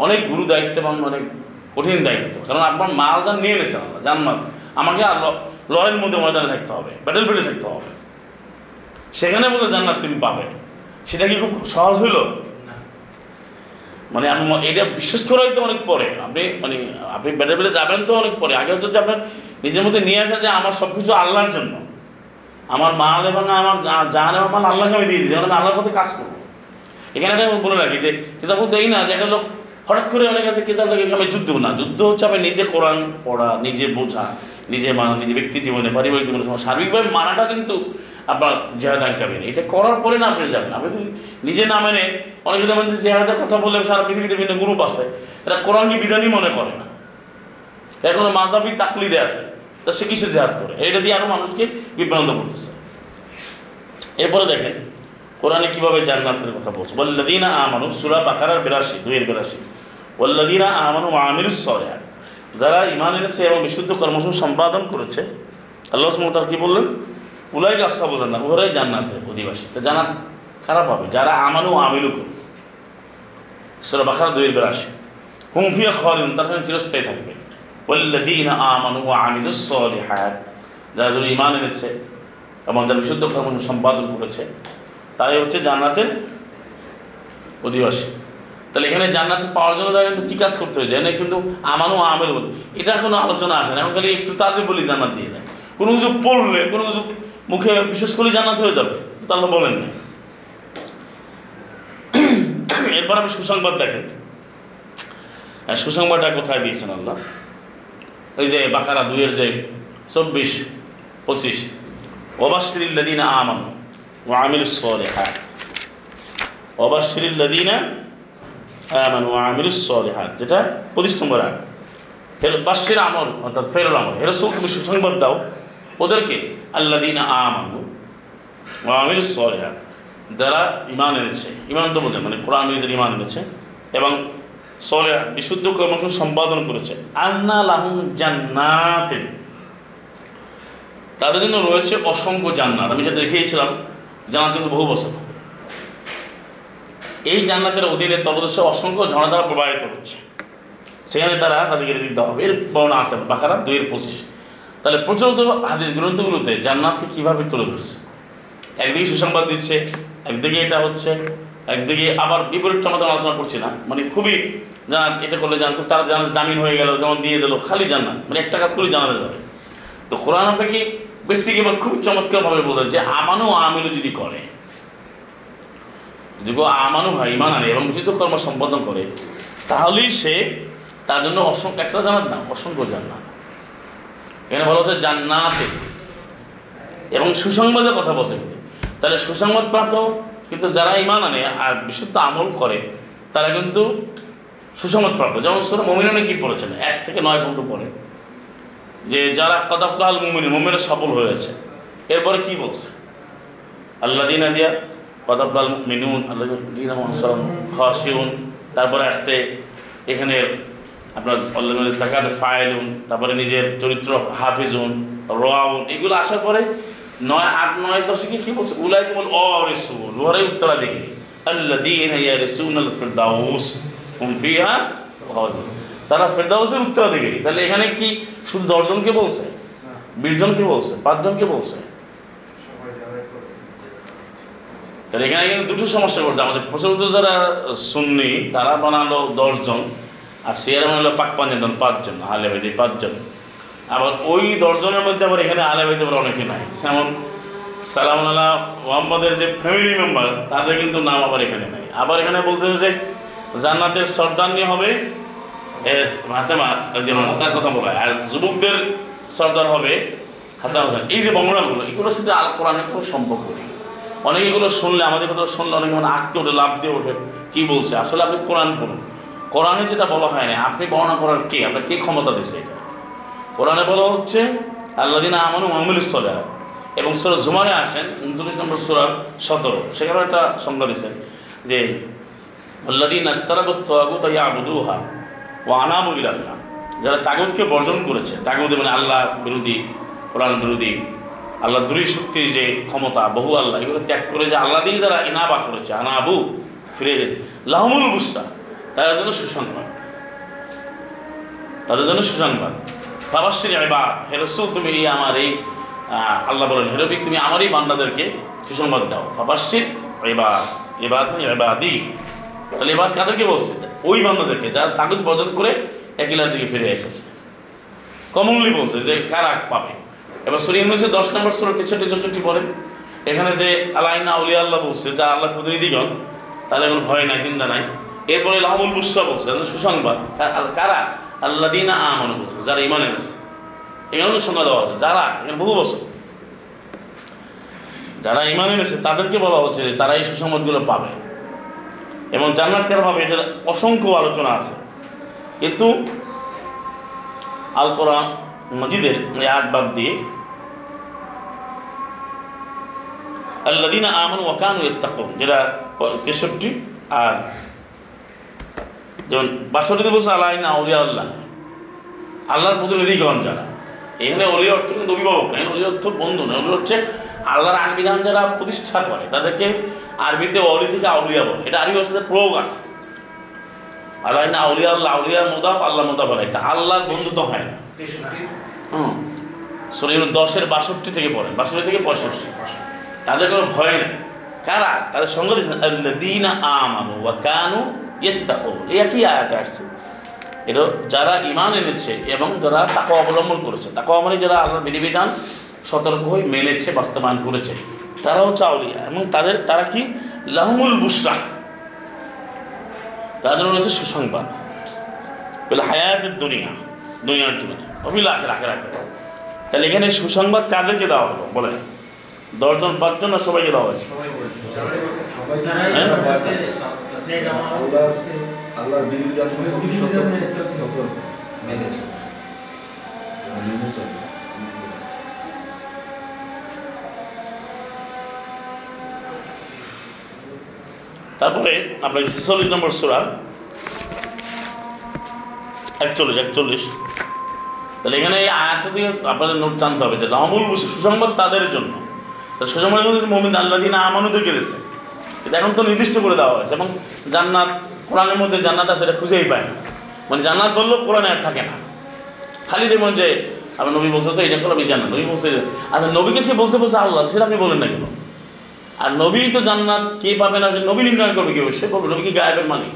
অনেক গুরু দায়িত্ব এবং অনেক কঠিন দায়িত্ব। কারণ আপনার মাল যান নিয়ে নিয়েছেন আল্লাহ জান্নাত আমাকে আর লড়াইয়ের মধ্যে ময়দানে থাকতে হবে ব্যাটেল ফিল্ডে থাকতে হবে। সেখানে বলে জান্নাত তুমি পাবে। সেটা কি খুব সহজ হইল? মানে আমি এটা বিশ্বাস করা হয়তো অনেক পরে। আপনি মানে আপনি বেড়ে বেড়ে যাবেন তো অনেক পরে। আগে হচ্ছে আপনার নিজের মধ্যে নিয়ে আসা যে আমার সব কিছু আল্লাহর জন্য। আমার মাল এবং আমার জান এবং মাল আল্লাহকে আমি দিয়ে যেমন আমি আল্লাহর পথে কাজ করব। এখানে একটা বলে রাখি যে, কিতাব বলতে এই না যে একটা লোক হঠাৎ করে অনেক আছে, কিতাব লাগে আমি যুদ্ধ না। যুদ্ধ হচ্ছে আমি নিজে কোরআন পড়া, নিজে বোঝা, নিজে মানা নিজে ব্যক্তি জীবনে, পারিবারিক জীবনে, সার্বিকভাবে মানাটা কিন্তু আপনার জেহাদ আঙ্কাবেন এটা করার পরে না আপনি যাবেন। আপনি নিজে না মেনে অনেকে যেমন যে কথা বলে সারা পৃথিবীতে বিভিন্ন গ্রুপ আছে। এরা কোরআনকে বিধানই মনে করে না। এখনও মাজাবি তাকলিদে আছে। তা সে কিসে জেহাদ করে? এটা দিয়ে আরও মানুষকে বিভ্রান্ত করতেছে। এরপরে দেখেন, কোরআনে কীভাবে জান্নাতের কথা বলছে। ওয়াল্লাদিনা আমানু, সূরা বাকারার বিরাশি, দুইয়ের বিরাশি। ওয়াল্লাদিনা আমানু আমিলুস সলিহাত। যারা ঈমান এনেছে এবং বিশুদ্ধ কর্মসূচি সম্পাদন করেছে, আল্লাহ তাআলা কি বললেন? উলাই আসহাবুল না ওরাই জান্নাতের অধিবাসী। তা জান্নাত খারাপ হবে। যারা আমানু আমিলু করে। সূরা বাকারা দুইয়ের বিরাশি হুম ফিয়া খালিদুন, তারা সেখানে চিরস্থায়ী থাকবে। ওয়াল্লাদিনা আমানু ওয়া আমিলুস সলিহাত যারা যারা ঈমান এনেছে এবং যারা বিশুদ্ধ কর্ম সম্পাদন করেছে, তারাই হচ্ছে জান্নাতের অধিবাসী। তাহলে এখানে জান্নাত পাওয়ার জন্য তারা কিন্তু কী কাজ করতে হয়েছে? এখানে কিন্তু আমারও আমের এটা কোনো আলোচনা আসে না। এখন খালি একটু তাজে বলি জান্নাত দিয়ে দেয়। কোনো কিছু পড়লে, কোনো কিছু মুখে বিশেষ করে জান্নাত হয়ে যাবে তাহলে বলেন। এরপর আমি সুসংবাদ দেখেন। হ্যাঁ, সুসংবাদটা কোথায় দিয়েছেন আল্লাহ? ওই যে বাকারা দুইয়ের যে চব্বিশ পঁচিশ ওবাশিরিল্লাদিনা আমানু ওয়ামিল সলিহাত। ওবাশিরিল্লাদিনা আমানু ওয়ামিল সলিহাত যেটা পঁচিশ নম্বর আয় ফের বাশির আমল অর্থাৎ ফেরুল আমল। এরসুল তুমি সুসংবাদ দাও। ওদেরকে আল্লাদিনা আমানু ওয়ামিল সলিহাত, যারা ইমান এনেছে ইমান তো বোঝে মানে কোরআন ইমান এনেছে এবং সলে বিশুদ্ধ কর্ম সম্পাদন করেছে। আন্না লাহুম জান্নাতিন। তাদের জন্য রয়েছে অসংখ্য জান্নাত। আমি যেটা দেখিয়েছিলাম, জান্নাত কিন্তু বহু বছর। এই জান্নাতের অধীনে তলদেশে অসংখ্য ঝর্ণা দ্বারা প্রবাহিত হচ্ছে। সেখানে তারা তাদেরকে দেওয়া হবে। এর বর্ণনা আছে বাকারা দুইয়ের পঁচিশ। তাহলে প্রচলিত হাদিস গ্রন্থগুলোতে জান্নাতকে কীভাবে তুলে ধরছে? একদিকে সুসংবাদ দিচ্ছে, একদিকে এটা হচ্ছে, একদিকে আবার বিপরীত ক্ষমতা আলোচনা করছি না। মানে খুবই জানা, এটা করলে জান তারা জানা জামিন হয়ে গেল, যেমন দিয়ে দিল, খালি জান্নাত। মানে একটা কাজ করে জানাতে যাবে। তো কোরআন আপনাকে বেসিক এবং খুব চমৎকারভাবে বলতে যে, আমানু আমিলু যদি করে, যদি আমানু হয়, ইমান আনে এবং বিচিত কর্ম সম্পাদন করে, তাহলেই সে তার জন্য অসংখ্য, একটা জানাত না, অসংখ্য জান্নাত। এখানে বলা হচ্ছে জান্নাতে। এবং সুসংবাদের কথা বলছে। তাহলে সুসংবাদ প্রাপ্ত, কিন্তু যারা ইমান আনে আর বিশুদ্ধ আমল করে, তারা কিন্তু সুসংবাদ প্রাপ্ত। যেমন সুরা মমিনে কি পড়েছেন এক থেকে নয় পর্যন্ত পড়ে। যে যারা কদাফলাল মুমিন মুমিনে সফল হয়েছে। এরপরে কি বলছে? আল্লাহ দিনা দিয়া কদাফলাল মিনুন আল্লাহ দিনা তারপরে আসছে এখানে আপনার জাকাত ফায়েলুন তারপরে নিজের চরিত্র হাফিজুন রাউন এগুলো আসার পরে নয় আট, নয় দশকে কি বলছে? উলাই কুমল অ রেসুল ওরাই উত্তরাধিকারী। আল্লাহ দিন ইয়া রেসুন আল ফিরদাউস হুম ফিহা তারা ফেরদাউসের উত্তরাধিকারী। তাহলে এখানে কি শুধু দশজনকে বলছে? বিশজনকে বলছে? পাঁচজনকে বলছে? তাহলে এখানে দুটো সমস্যা করছে। আমাদের প্রচলিত যারা সুন্নি, তারা বানালো দশজন। আর সিয়ারা বানালো পাক পাঁচজন পাঁচজন আলে ভাইদি পাঁচজন। আবার ওই দশজনের মধ্যে আবার এখানে আলে ভাইদি আবার অনেকে নাই। যেমন সালাম আল্লাহ মোহাম্মদের যে ফ্যামিলি মেম্বার তাদের কিন্তু নাম আবার এখানে নাই। আবার এখানে বলতে যে জান্নাতের সর্দারনি হবে, এ মাহাতেমা তার কথা বলা আর যুবকদের সর্দার হবে হাসান হোসেন। এই যে বর্ণনাগুলো, এগুলোর সাথে আল কোরআনের কোনো সম্পর্ক নেই। অনেকে এগুলো শুনলে, আমাদের কথা শুনলে অনেকে মানে আঁকতে ওঠে লাভ দিয়ে ওঠে, কী বলছে? আসলে আপনি কোরআন পড়ুন। কোরআনে যেটা বলা হয় না, আপনি বর্ণনা করার কে? আপনার কে ক্ষমতা দিচ্ছে এটা? কোরআনে বলা হচ্ছে আল্লাদিন আমানু মামুল সলা এবং সুরা জুমারে আসেন, উনচল্লিশ নম্বর সুরার সতেরো। সেখানে একটা সংজ্ঞা দিচ্ছেন যে আল্লাদিন আস্তারাবত তাগুত ইয়াবুদুহা ও আনাবু ইলাল্লাহ। যারা তাগুতকে বর্জন করেছে তাগুদ মানে আল্লাহ বিরোধী, কোরআন বিরোধী, আল্লাহ দুরি শক্তির যে ক্ষমতা, বহু আল্লাহ, এগুলো ত্যাগ করে যে আল্লাহ দিয়ে যারা ইনাবা করেছে, আনাবু, ফিরে এসেছে। লাহমুল বুস্তা তাদের জন্য সুসংবাদ। তাদের জন্য সুসংবাদ। বাবাশ্রী এবার হেরসুল তুমি এই আমার এই আল্লাহ বলেন হেরবিক তুমি আমার এই বান্দাদেরকে সুসংবাদ দাও। বাবাশ্রীর এবার এবার এবাদি তাহলে এবার কাদেরকে বলছে? ওই বান্দাদেরকে, যারা তাগুদ বর্জন করে একিলার দিকে ফিরে এসেছে। কমনলি বলছে যে, কারা পাবে? এবার সরি ইংলিশে দশ নম্বর ষোলো তেষট্টি, চৌষট্টি বলেন এখানে যে আলাইনা আউলিয়া আল্লাহ বলছে যা আল্লাহ প্রতিনিধিগণ, তাদের কোনো ভয় নাই, চিন্তা নাই। এরপরে লাহমুল বুসা বলছে সুসংবাদ। কারা আল্লাহ দিনা আমন বলছে, যারা ইমান এনেছে। এখানে সংজ্ঞা দেওয়া হচ্ছে যারা? এখানে বহু বছর। যারা ইমান এনেছে, তাদেরকে বলা হচ্ছে যে তারা এই সুসংবাদগুলো পাবে। এবং জান্নাত কেন পাবে এটার অসংখ্য আলোচনা আছে। কিন্তু আল কোরআন মজিদের আট বাদ দিয়ে আল্লাদিনা আমন ওয়াকানু যেটা তেষট্টি আর যেমন বাষট্টিতে বলছে আল্লাহ না আউলিয়া আল্লাহ। আল্লাহর প্রতিনিধিগণ যারা? এখানে অলি অর্থ কিন্তু অভিভাবক না অলি অর্থ বন্ধু না অলি হচ্ছে আল্লাহর আনবিধান যারা প্রতিষ্ঠা করে, তাদেরকে আরবিতে অলি থেকে আউলিয়া বলে। এটা আরবি ভাষাতে প্রয়োগ আছে। আল্লাহ না আউলিয়া আল্লাহ, আউলিয়া মোদাব আল্লাহ মোদাব আলাই তা আল্লাহর বন্ধু তো হয় না। হুম। শরীর দশের বাষট্টি থেকে পড়ে বাষট্টি থেকে পঁয়ষট্টি। তাদের কোনো ভয় নেই। কারা? তাদের সঙ্গে দিন আমানু ওয়া কানু ইত্তাকু এই একই আয়াতে আসছে। এটা যারা ইমান এনেছে এবং যারা তাকে অবলম্বন করেছে তাকে মানে যারা আল্লাহর বিধিবিধান সতর্ক হয়ে মেনেছে বাস্তবায়ন করেছে তারাও হচ্ছে আউলিয়া এবং তাদের তারা কি? লাহমুল বুসরা তাদের রয়েছে সুসংবাদ। বলে হায়াতের দুনিয়া দুনিয়ার জীবনে। অভিল আখের আখের আখের তাহলে এখানে সুসংবাদ কাদেরকে দেওয়া হলো? বলেন। দশজন পাঁচজন না সবাইকে দেওয়া হয়েছে? আল্লাহর আল্লাহর বিধিবিধান সম্পর্কে সতর্ক মেনে চলে। তারপরে আপনার চল্লিশ নম্বর সুরা একচল্লিশ একচল্লিশ। তাহলে এখানে এই আয়াতটা দিয়ে আপনাদের নোট জানতে হবে যে লাহমুল বুসি সুসংবাদ তাদের জন্য। তা সুসংবাদ মোমিন আল্লাহ দিন আমানুদেরকে দিয়েছে কিন্তু এখন তো নির্দিষ্ট করে দেওয়া হয়েছে এবং জান্নাত, কোরআনের মধ্যে জান্নাত আছে এটা খুঁজেই পায় না। মানে জান্নাত বললেও কোরআনে আর থাকে না। খালি দেখবেন যে আপনার নবী বলছে তো, এটা করো আমি জান্নাত। নবী বলছে আচ্ছা নবীকে সে বলতে বলছে আল্লাহ? সেটা আপনি বলেন না কেন? আর নবী তো জান্নাত কে পাবে না যে নবী নির্ণয় করবে কি সে বলবে, নবী কি গায়েবের মানে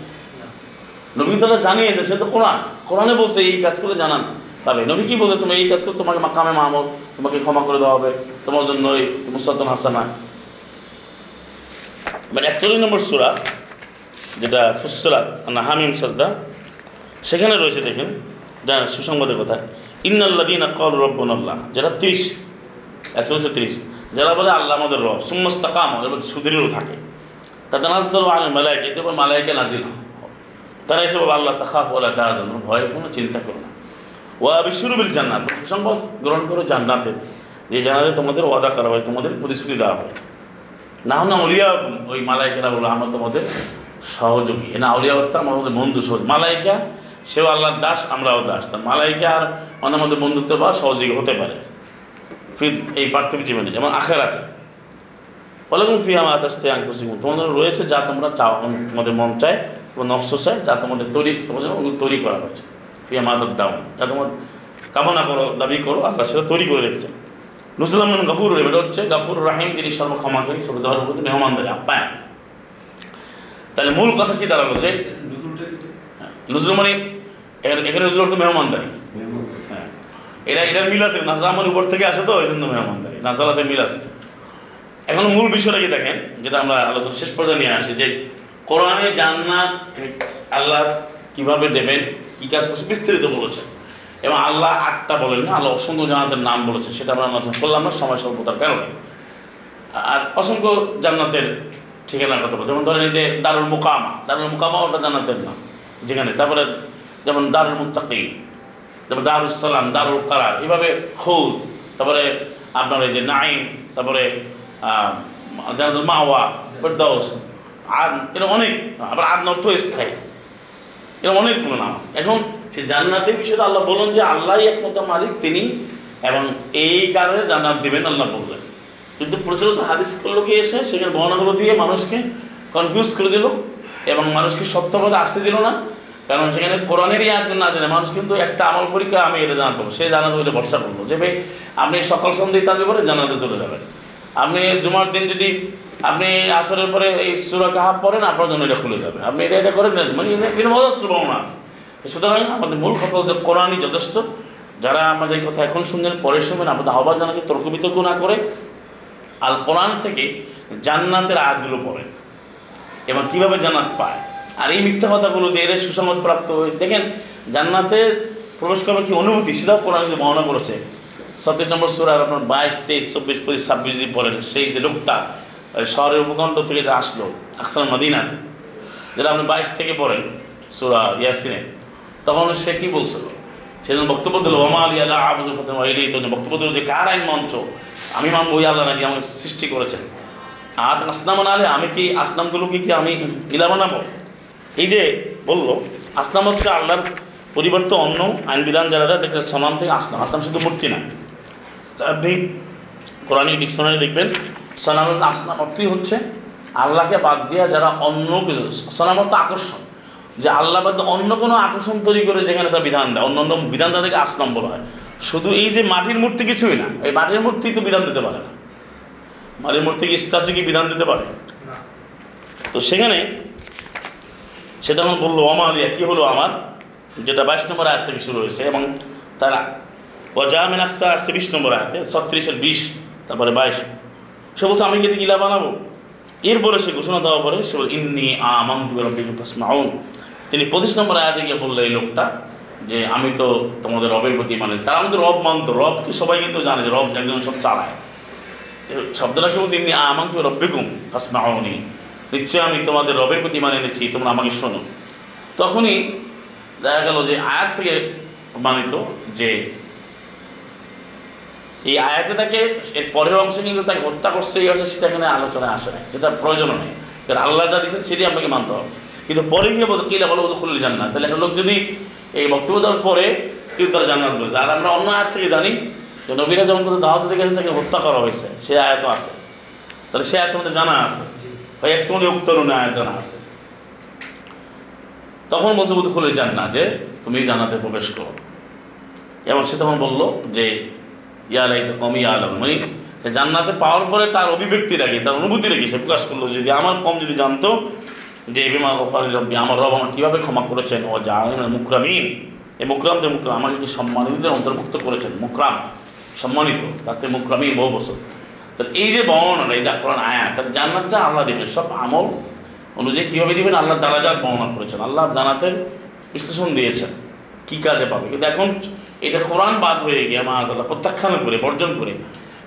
নবী তো জানিয়েছে, সে তো কোরআন। কোরআনে বলছে, এই কাজ করে জানান পাবে। নবী কি বলছে, তুমি এই কাজ করে, তোমাকে মাকামে মাহমুদ, তোমাকে ক্ষমা করে দেওয়া হবে। তোমার জন্য এই তোমার সতন হাসানা মানে একচল্লিশ নম্বর সুরা, যেটা ফুসরাত না হামিম সাজদা, সেখানে রয়েছে দেখেন জান সুসংবাদের কথা। ইন্নাল্লাদিন আকল রব্বন আল্লাহ যেটা ত্রিশ একচল্লিশে ত্রিশ, যারা বলে আল্লাহ আমাদের রব সুমস্তাকাম এবং সুদৃঢ় থাকে তাতে নাজল আলম মালাইকে এতে মালাইকে নাজিল তারা এসে বলে, আল্লাহ তাখা বলে তারা জন্য ভয় কোনো চিন্তা করো না। ওয়া বিশ্বরুবিল জান্নাত সুসংবাদ গ্রহণ করো জান্নাতের যে জান্নাতে তোমাদের ওয়াদা করা হয়, তোমাদের প্রতিশ্রুতি দেওয়া হয়েছে না না অলিয়া ওই মালাইকারা বলো আমরা তোমাদের সহযোগী। না, অলিয়া হত্যা আমাদের বন্ধু সহজ মালাইকা, সেও আল্লাহর দাস, আমরাও দাস। তা মালাইকা আর আমাদের মধ্যে বন্ধুত্ব বা সহযোগী হতে পারে। ফির এই পার্থিব জীবনে যেমন আখেরাতে বললাম ফিয়া মাতাস্তে আঙ্কুসিম তোমাদের রয়েছে যা তোমরা চাও তোমাদের মন চায় তোমার নফস চায়, যা তোমাদের তৈরি তোমাদের তৈরি করা হয়েছে। ফিয়া মাতার দাম যা তোমার কামনা করো, দাবি করো, আল্লাহ সেটা তৈরি করে রেখেছেন। নুসলাম গাফুর এটা হচ্ছে গাফুর রাহিম যিনি সর্বক্ষমাকারী সর্বদেওয়ার প্রতি মেহমানদারি আপ্যায়ন। তাহলে মূল কথা কি দাঁড়াল যে নজরুল মানে এখানে নজরুল অর্থ মেহমানদারি। হ্যাঁ। এরা এটার মিল আছে নাজামের উপর থেকে আসে তো ওই জন্য মেহমানদারি নাজালাতে মিল আছে। এখন মূল বিষয়টা কি দেখেন যেটা আমরা আলোচনা শেষ পর্যন্ত নিয়ে আসি যে কোরআনে জান্নাত আল্লাহ কীভাবে দেবেন কী কাজ করছে বিস্তারিত বলেছেন। এবং আল্লাহ আটটা বলেন আল্লাহ অসংখ্য জান্নাতের নাম বলেছেন সেটা আমরা আলোচনা করলাম না সময় স্বল্পতার কারণে। আর অসংখ্য জান্নাতের ঠিকানার কথা বলছে। যেমন ধরেন এই যে দারুল মুকামা দারুল মুকামা ওটা জান্নাতের নাম যেখানে। তারপরে যেমন দারুল মুত্তাকি তারপরে দারুল সালাম দারুল কারার এভাবে খুদ তারপরে আপনার এই যে নাইম তারপরে আহ, জান্নাতুল মাওয়া ফেরদাউস আর এরকম অনেক আবার আর অর্থ স্থায়ী। এরকম অনেকগুলো নাম আছে। এখন সে জান্নাতের বিষয়টা আল্লাহ বলুন যে আল্লাহ একমাত্র মালিক, তিনি এবং এই কারণে জান্নাত দিবেন আল্লাহ বললেন। কিন্তু প্রচলিত হাদিস করল কি এসে? সেখানে বর্ণনাগুলো দিয়ে মানুষকে কনফিউজ করে দিল এবং মানুষকে সত্যপথে আসতে দিল না। কারণ সেখানে কোরআনেরই আয়াত না জানে মানুষ কিন্তু একটা আমল পরীক্ষা আমি এটা জানাতে পারব সে জানাতে ওইটা ভরসা করব যে ভাই, আপনি সকাল সন্ধ্যে তাজে করে জানাতে চলে যাবেন। আপনি জুমার দিন যদি আপনি আসরের পরে এই সুরা কাহাব পড়েন, আপনার জন্য এটা খুলে যাবে। আপনি এটা এটা করেন মানে এটা অজস্র আছে। সুতরাং আমাদের মূল কথা হচ্ছে কোরআনই যথেষ্ট। যারা আমাদের কথা এখন শুনছেন, পরে শুনবেন, আমাদের আহ্বান জানাচ্ছে তর্ক বিতর্ক না করে আল কোরআন থেকে জান্নাতের আয়াতগুলো পড়ে। এবং কীভাবে জান্নাত পায়? আর এই মিথ্যা কথাগুলো যে এরা সুসংবাদ প্রাপ্ত হয়ে দেখেন, জান্নাতে প্রবেশ করবার কি অনুভূতি? সেটাও কোরআন যদি বর্ণনা করেছে। সতেজ নম্বর সুরার আপনার বাইশ, তেইশ, চব্বিশ, পঁচিশ, ছাব্বিশ যদি পড়েন, সেই যে লোকটা শহরের উপকণ্ঠ থেকে যে আসলো, আকসার মদিনাতে, যেটা আপনি বাইশ থেকে পড়েন, সুরা ইয়াসিনে তখন সে কী বলছিল? সেদিন বক্তব্য দিল ওমাল ইয়ালা আবুদুল ফতেম ওয়াইলি তো বক্তব্য দিল যে, কার আইন মঞ্চ? আমি মানবো ওই আল্লাহ নাকি আমাকে সৃষ্টি করেছেন। আর আসনাম আলে, আমি কি আসনামগুলোকে কি আমি ইলা বানাবো? এই যে বলল, আসনাম হচ্ছে আল্লাহর পরিবর্তে অন্য আইন বিধান যারা দেয় দেখে সনাম থেকে আসলাম আসলাম শুধু মূর্তি না। আপনি কোরআনিক ডিকশনারি দেখবেন সনাম আসলাম অর্থই হচ্ছে আল্লাহকে বাদ দিয়া যারা অন্য কিছু সনাম অর্থ আকর্ষণ। যে আল্লাহ বাদ অন্য কোনো আকর্ষণ তৈরি করে যেখানে তার বিধান দেয়। অন্য অন্য বিধান তাদেরকে আসলাম বলা হয়। শুধু এই যে মাটির মূর্তি কিছুই না এই মাটির মূর্তি তো বিধান দিতে পারে না। মাটির মূর্তি কি স্ট্যাচু কি বিধান দিতে পারে? তো সেখানে সেটা আমার বলল অমালিয়া কী হলো আমার? যেটা বাইশ নম্বর আয়াত থেকে শুরু হয়েছে এবং তারা ওয়াজামিন আকসা আসছে বিশ নম্বর আয়াতে ছত্রিশের বিশ তারপরে বাইশ। সে বলছে আমি কি ইলা বানাবো এরপরে সে ঘোষণা দেওয়ার পরে সে বলে ইন্নি রব্বিকুম ফাসমাউন। তিনি পঁচিশ নম্বর আয়াতে গিয়ে বলল, এই লোকটা যে আমি তো তোমাদের রবের প্রতি মানে তারা আমাদের রব মানত। রবকে সবাই কিন্তু জানে যে রব একজন সব চালায়। শব্দটা কি বলছে ইন্নি আমান্তু রব্বিকুম ফাসমাউনি, নিশ্চয়ই আমি তোমাদের রবের প্রতি মানে এনেছি তোমরা আমাকে শোনো। তখনই দেখা গেল যে আয়াত থেকে প্রমাণিত যে এই আয়াতে তাকে, এর পরের অংশে কিন্তু তাকে হত্যা করছে, এই অংশে সেটা এখানে আলোচনায় আসে না সেটা প্রয়োজন নেই। কারণ আল্লাহ যা দিয়েছেন সেটি আপনাকে মানতে হবে। কিন্তু পরে গিয়ে বলছে, কিলা বলো খুললে যান না তাহলে একটা লোক যদি এই বক্তব্য দেওয়ার পরে কিন্তু তারা জান্নাত বলছে আর আমরা অন্য আয়াত থেকে জানি যে নবীরা যখন কোনো দাওয়াতে দেখেছেন তাকে হত্যা করা হয়েছে। সে আয়াত আছে। তাহলে সে আয়াত আমাদের জানা আছে। হয় একটু উত্তরণে আয়াত জানা আছে। তখন বলছে বুধ খুলে যান না যে তুমি জানাতে প্রবেশ করো। এবং সে তখন বলল যে ইয়ালাই তো কমই আলম মানে সে জান্নাতে পাওয়ার পরে তার অভিব্যক্তি রাখি, তার অনুভূতি রেখে। সে প্রকাশ করল, যদি আমার কম যদি জানতো যে বিমা গফারি রব্বি আমার রব আমার কীভাবে ক্ষমা করেছেন? ও যা মুকরামিন। এই মুকরামদের মুকরাম, আমাকে কি সম্মানিতদের অন্তর্ভুক্ত করেছেন? মুকরাম, সম্মানিত, তাতে মুকরামিন বহু বছর। তাহলে এই যে বর্ণনা, এই যে কোরআন আয়া তাহলে জান্নাতটা আল্লাহ দেবেন। সব আমল অনুযায়ী কীভাবে দিবেন? আল্লাহ দারাজাত বর্ণনা করেছেন। আল্লাহ জানাতের বিশ্লেষণ দিয়েছেন। কী কাজে পাবে? কিন্তু এখন এটা কোরআন বাদ হয়ে গিয়ে মাহাতাল্লাহ প্রত্যাখ্যান করে, বর্জন করে